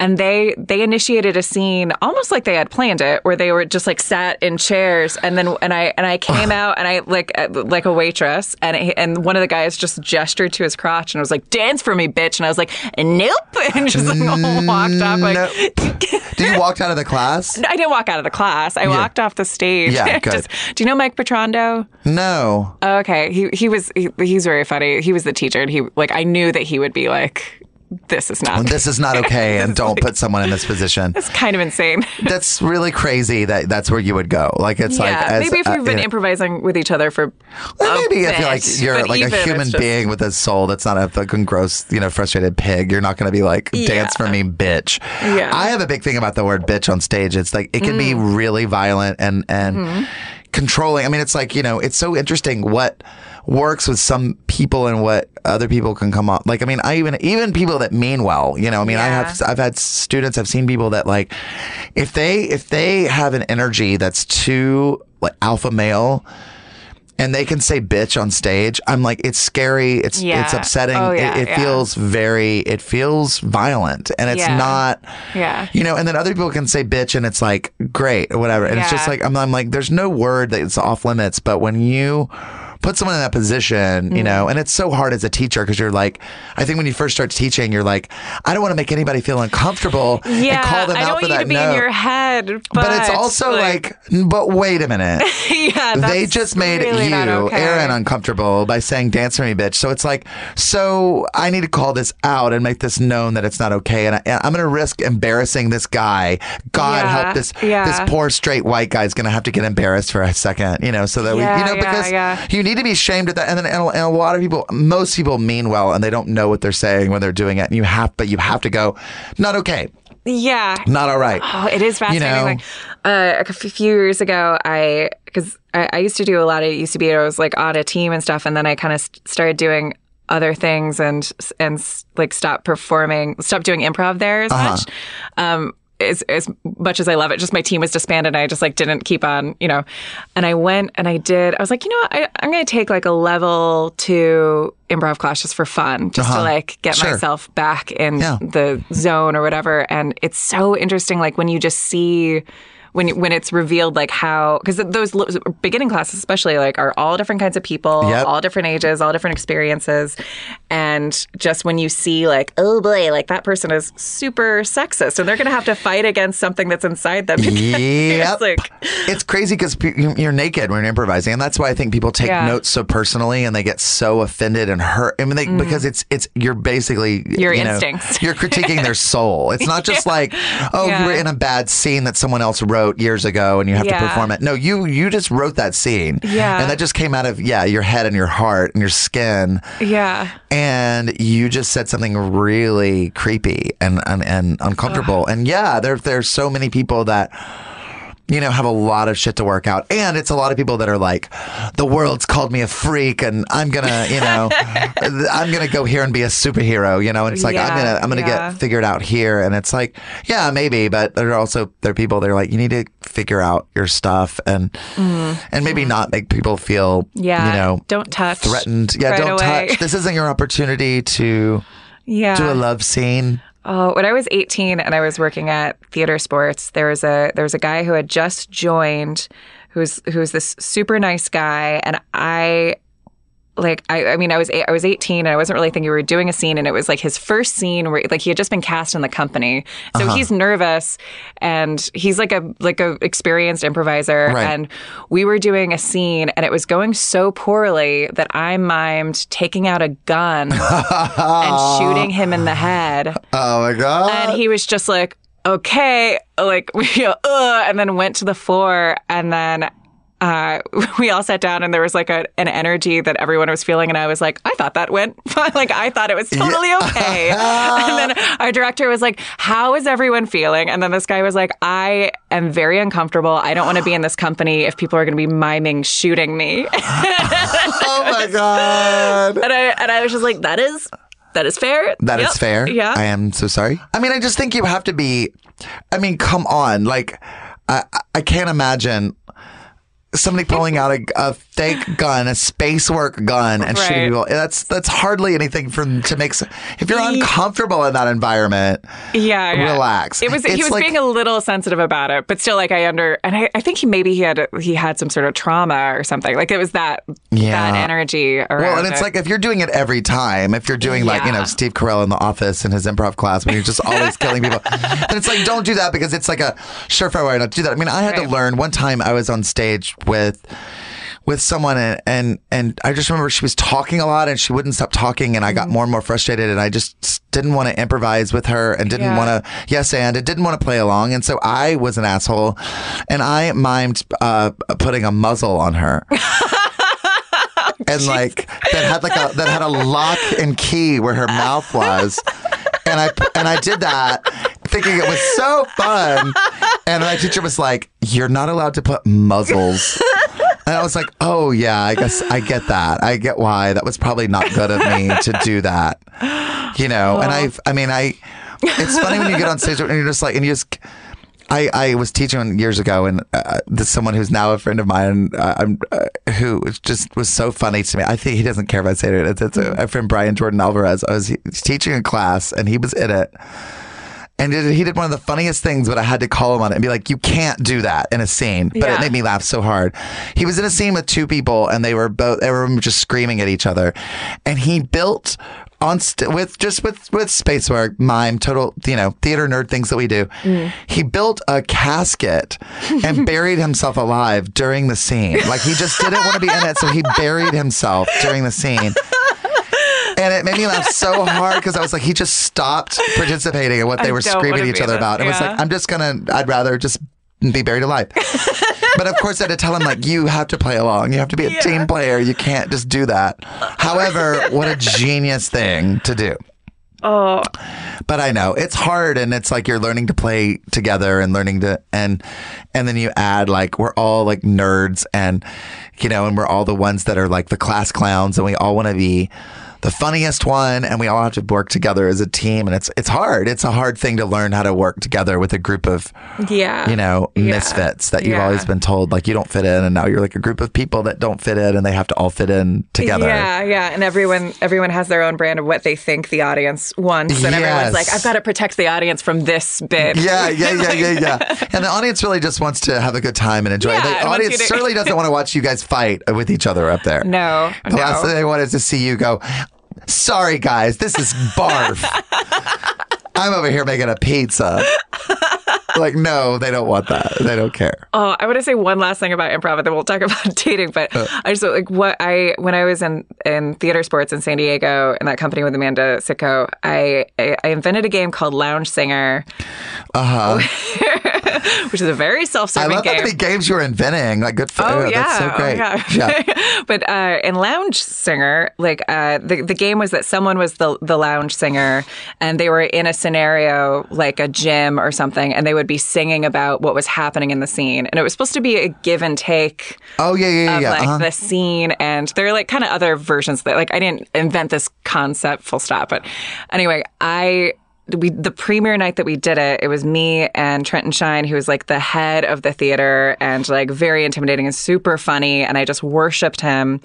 and they they initiated a scene almost like they had planned it, where they were just like sat in chairs, and then and I and I came out and I like uh, like a waitress, and it, and one of the guys just gestured to his crotch and was like, "Dance for me, bitch," and I was like, "Nope," and just like walked off like. No. Did you walk out of the class? I didn't walk out of the class. I walked off the stage. Yeah, good. Just- do you know Mike Petrondo? No. Oh, okay, he he was he, he's very funny. He was the teacher, and he like I knew that he would be like, "This is not. This is not okay, and don't put someone in this position. It's kind of insane." That's really crazy that that's where you would go. Like it's like as, maybe if uh, we've been you know, improvising with each other for well, a maybe if you're like you're like a human just- being with a soul that's not a fucking gross, you know, frustrated pig, you're not going to be like dance for me, bitch. Yeah. Mm. I have a big thing about the word bitch on stage. It's like it can be really violent and and Mm-hmm. Controlling. I mean, it's like you know, it's so interesting what works with some people and what other people can come up. Like, I mean, I even even people that mean well. You know, I mean, I have I've had students, I've seen people that like if they if they have an energy that's too like alpha male and they can say bitch on stage i'm like it's scary it's Yeah. it's upsetting Oh, yeah, it, it yeah. feels very it feels violent and it's not Yeah. you know and then other people can say bitch and it's like great or whatever and it's just like I'm, I'm like there's no word that's off limits but when you put someone in that position Mm. you know and it's so hard as a teacher because you're like i think when you first start teaching you're like i don't want to make anybody feel uncomfortable Yeah, and call them I out don't want you that to be in your head, but, but it's also like, but wait a minute yeah, they just made really you, okay. Aaron, uncomfortable by saying "dance for me, bitch." So it's like, so I need to call this out and make this known that it's not okay, and, I, I'm going to risk embarrassing this guy. God Yeah, help this yeah. this poor straight white guy is going to have to get embarrassed for a second, you know, so that we, you know, because you need to be shamed at that. And then and a, and a lot of people, most people mean well, and they don't know what they're saying when they're doing it, and you have, but you have to go, not okay, yeah, not all right. Oh, it is fascinating. You know? Like, uh, a few years ago, I because I, I used to do a lot of UCB. I was like on a team and stuff, and then I kind of st- started doing other things and and like stopped performing, stopped doing improv there as Uh-huh. much. Um, as, as much as I love it, just my team was disbanded. And I just like didn't keep on, you know. And I went and I did. I was like, you know what? I, I'm going to take like a level two improv class just for fun, just to like get Uh-huh. Sure. myself back in Yeah. the zone or whatever. And it's so interesting, like when you just see when when it's revealed, like how because those beginning classes, especially, like are all different kinds of people, Yep. all different ages, all different experiences, and just when you see like, oh boy, like that person is super sexist, and they're going to have to fight against something that's inside them. It's like it's crazy because you're naked when you're improvising, and that's why I think people take Yeah. notes so personally and they get so offended and hurt. I mean, they, because it's it's you're basically Mm. Your you know, instincts. you're critiquing their soul. It's not just like oh, Yeah. you were in a bad scene that someone else wrote years ago and you have Yeah. to perform it. No, you you just wrote that scene. Yeah. and that just came out of yeah your head and your heart and your skin yeah, and you just said something really creepy and and, and uncomfortable. And yeah, there there's so many people that you know have a lot of shit to work out, and it's a lot of people that are like, the world's called me a freak, and I'm gonna you know I'm gonna go here and be a superhero, you know. And it's like I'm gonna I'm gonna yeah. get figured out here, and it's like yeah maybe, but there are also there are people that are like you need to figure out your stuff and mm-hmm. and maybe not make people feel yeah. you know don't touch. threatened. Yeah, right don't away. touch. This isn't your opportunity to Yeah, do a love scene. Oh, when I was 18 and I was working at Theater Sports, there was a there was a guy who had just joined, who's who's this super nice guy, and I like I, I mean I was eight, I was 18 and I wasn't really thinking we were doing a scene and it was like his first scene where like he had just been cast in the company so Uh-huh. he's nervous and he's like a like a experienced improviser Right. and we were doing a scene and it was going so poorly that I mimed taking out a gun and shooting him in the head Oh my god. and he was just like, okay, like, you know, uh, and then went to the floor. And then uh, we all sat down and there was like a, an energy that everyone was feeling. And I was like, I thought that went fine. Like, I thought it was totally okay. and then our director was like, how is everyone feeling? And then this guy was like, I am very uncomfortable. I don't want to be in this company if people are going to be miming shooting me. oh my god. and I, and I was just like, that is, that is fair. That is Yep. fair. Yeah. I am so sorry. I mean, I just think you have to be. I mean, come on. Like, I, I can't imagine somebody pulling out a, a fake gun, a space work gun, and shooting people. That's that's hardly anything for to make. If you're uncomfortable in that environment, yeah, yeah. relax. It was he was like- being a little sensitive about it, but still, like I under and I, I think he maybe he had he had some sort of trauma or something. Like it was that Yeah. that energy. Around Well, and it's it. like if you're doing it every time, if you're doing like, you know, Steve Carell in the office in his improv class when you're just always killing people, then it's like, don't do that because it's like a surefire way not to do that. I mean, I had to learn one time I was on stage with with someone and, and and I just remember she was talking a lot and she wouldn't stop talking and I Mm-hmm. got more and more frustrated and I just didn't want to improvise with her and didn't Yeah. want to yes and it didn't want to play along and so I was an asshole and I mimed uh, putting a muzzle on her and like that had like a that had a lock and key where her mouth was and i and i did that thinking it was so fun and my teacher was like you're not allowed to put muzzles and i was like oh yeah i guess i get that i get why that was probably not good of me to do that you know and i i mean i it's funny when you get on stage and you're just like and you just I, I was teaching years ago, and uh, there's someone who's now a friend of mine, uh, I'm, uh, who just was so funny to me. I think he doesn't care if I say it. It's, it's a, a friend, Brian Jordan Alvarez. I was he- teaching a class, and he was in it. And he did one of the funniest things, but I had to call him on it and be like, "You can't do that in a scene." But Yeah. it made me laugh so hard. He was in a scene with two people, and they were both they were just screaming at each other, and he built on st- with just with with space work, mime, total you know theater nerd things that we do. Mm. He built a casket and buried himself alive during the scene. Like he just didn't want to be in it, so he buried himself during the scene. And it made me laugh so hard because I was like, he just stopped participating in what they I were screaming at each other about. it. It was like, I'm just gonna, I'd rather just be buried alive. but of course, I had to tell him like, you have to play along. You have to be a team player. You can't just do that. However, what a genius thing to do. oh But I know it's hard, and it's like you're learning to play together and learning to and and then you add like we're all like nerds, and you know, and we're all the ones that are like the class clowns, and we all want to be the funniest one, and we all have to work together as a team, and it's it's hard. It's a hard thing to learn how to work together with a group of yeah, you know Yeah. misfits that you've Yeah. always been told like you don't fit in, and now you're like a group of people that don't fit in, and they have to all fit in together. Yeah, yeah, and everyone everyone has their own brand of what they think the audience wants, and everyone's like, "I've got to protect the audience from this bit." Yeah, yeah, yeah, yeah, yeah. And the audience really just wants to have a good time and enjoy. Yeah, the audience to- certainly doesn't want to watch you guys fight with each other up there. No, The no. last thing they want is to see you go, sorry guys, this is barf. I'm over here making a pizza. Like, no, they don't want that. They don't care. Oh, I want to say one last thing about improv, and then we'll talk about dating. But Uh. I just like what I when I was in in theater sports in San Diego in that company with Amanda Sicko, I I, I invented a game called Lounge Singer, Uh huh. which is a very self I serving love how game. many games you're inventing. Like, good for Oh you. yeah, That's so oh, great. yeah. yeah. but uh, in Lounge Singer, like uh, the the game was that someone was the the lounge singer, and they were in a scenario like a gym or something, and they would be singing about what was happening in the scene, and it was supposed to be a give and take Oh, yeah, yeah, yeah. of yeah. like uh-huh. the scene, and there are like kind of other versions that. Like I didn't invent this concept, full stop. But anyway, I we the premiere night that we did it, it was me and Trenton Shine, who was like the head of the theater and like very intimidating and super funny. And I just worshipped him.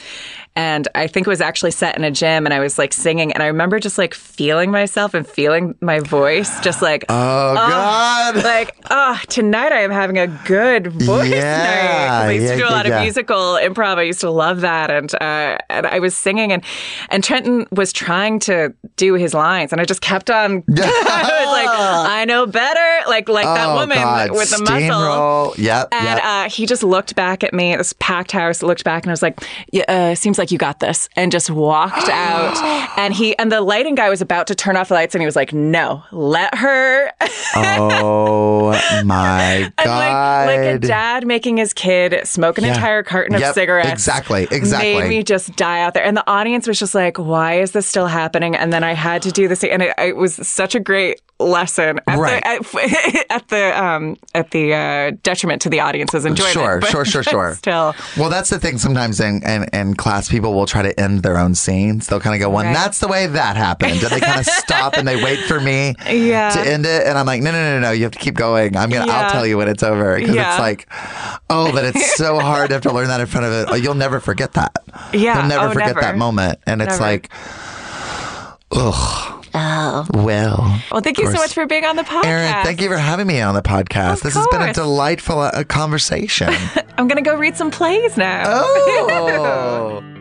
And I think it was actually set in a gym and I was like singing. And I remember just like feeling myself and feeling my voice, just like, Oh, God. like, oh, tonight I am having a good voice Yeah, night. I used yeah, to do a lot yeah. of musical improv. I used to love that, and uh, and I was singing, and and Trenton was trying to do his lines, and I just kept on. I was like, I know better, like like that Oh, woman God. with the muscle. Steamroll. Yep. And yep. uh, he just looked back at me. This packed house looked back, and I was like, "Yeah, uh, seems like you got this," and just walked out. And he and the lighting guy was about to turn off the lights, and he was like, "No, let her." oh my And God. like, like a dad making his kid smoke an Yeah. entire carton of cigarettes. exactly, exactly. Made me just die out there. And the audience was just like, why is this still happening? And then I had to do this. And it, it was such a great lesson at Right. the, at, at the, um, at the uh, detriment to the audience's enjoyment. Sure, But- sure, sure, sure. Still. Well, that's the thing. Sometimes in, in, in class, people will try to end their own scenes. They'll kind of go, "Well, Right. that's the way that happened," and they kind of stop and they wait for me Yeah. to end it. And I'm like, "No, no, no, no, no! You have to keep going. I'm gonna. Yeah. I'll tell you when it's over." Because Yeah. it's like, oh, but it's so hard to have to learn that in front of it. Oh, you'll never forget that. Yeah. you'll never Oh, forget never. that moment. And it's Never. like, ugh. Oh. Well. Well, thank you so much for being on the podcast. Aaron, thank you for having me on the podcast. Of this has been a delightful uh, conversation. I'm going to go read some plays now. oh.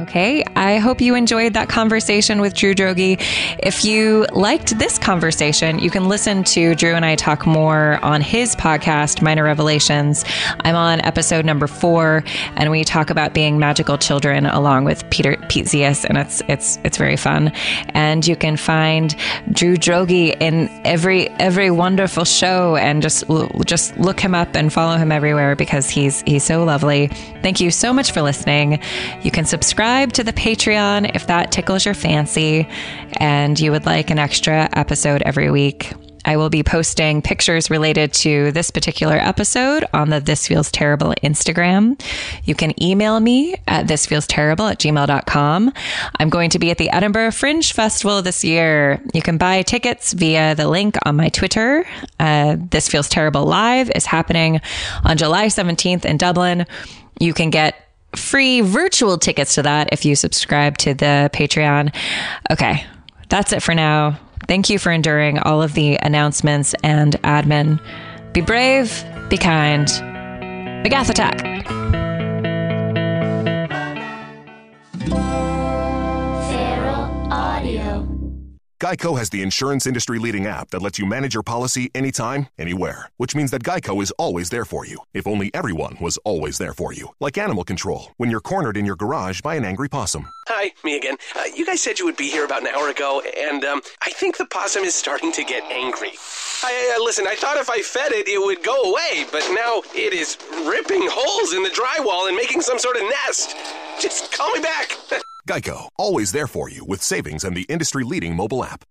Okay, I hope you enjoyed that conversation with Drew Droege. If you liked this conversation, you can listen to Drew and I talk more on his podcast, Minor Revelations. I'm on episode number four, and we talk about being magical children along with Peter Pete Zias, and it's it's it's very fun. And you can find Drew Droege in every every wonderful show, and just just look him up and follow him everywhere because he's he's so lovely. Thank you so much for listening. You can subscribe to the Patreon if that tickles your fancy and you would like an extra episode every week. I will be posting pictures related to this particular episode on the This Feels Terrible Instagram. You can email me at thisfeelsterrible at gmail.com. I'm going to be at the Edinburgh Fringe Festival this year. You can buy tickets via the link on my Twitter. Uh, this Feels Terrible Live is happening on July 17th in Dublin. You can get free virtual tickets to that if you subscribe to the Patreon. Okay, that's it for now. Thank you for enduring all of the announcements and admin. Be brave, be kind. Magath attack. Geico has the insurance industry leading app that lets you manage your policy anytime, anywhere, which means that Geico is always there for you. If only everyone was always there for you. Like animal control, when you're cornered in your garage by an angry possum. Hi, me again. Uh, you guys said you would be here about an hour ago, and um, I think the possum is starting to get angry. I, uh, listen, I thought if I fed it, it would go away, but now it is ripping holes in the drywall and making some sort of nest. Just call me back. Geico, always there for you with savings and the industry leading mobile app.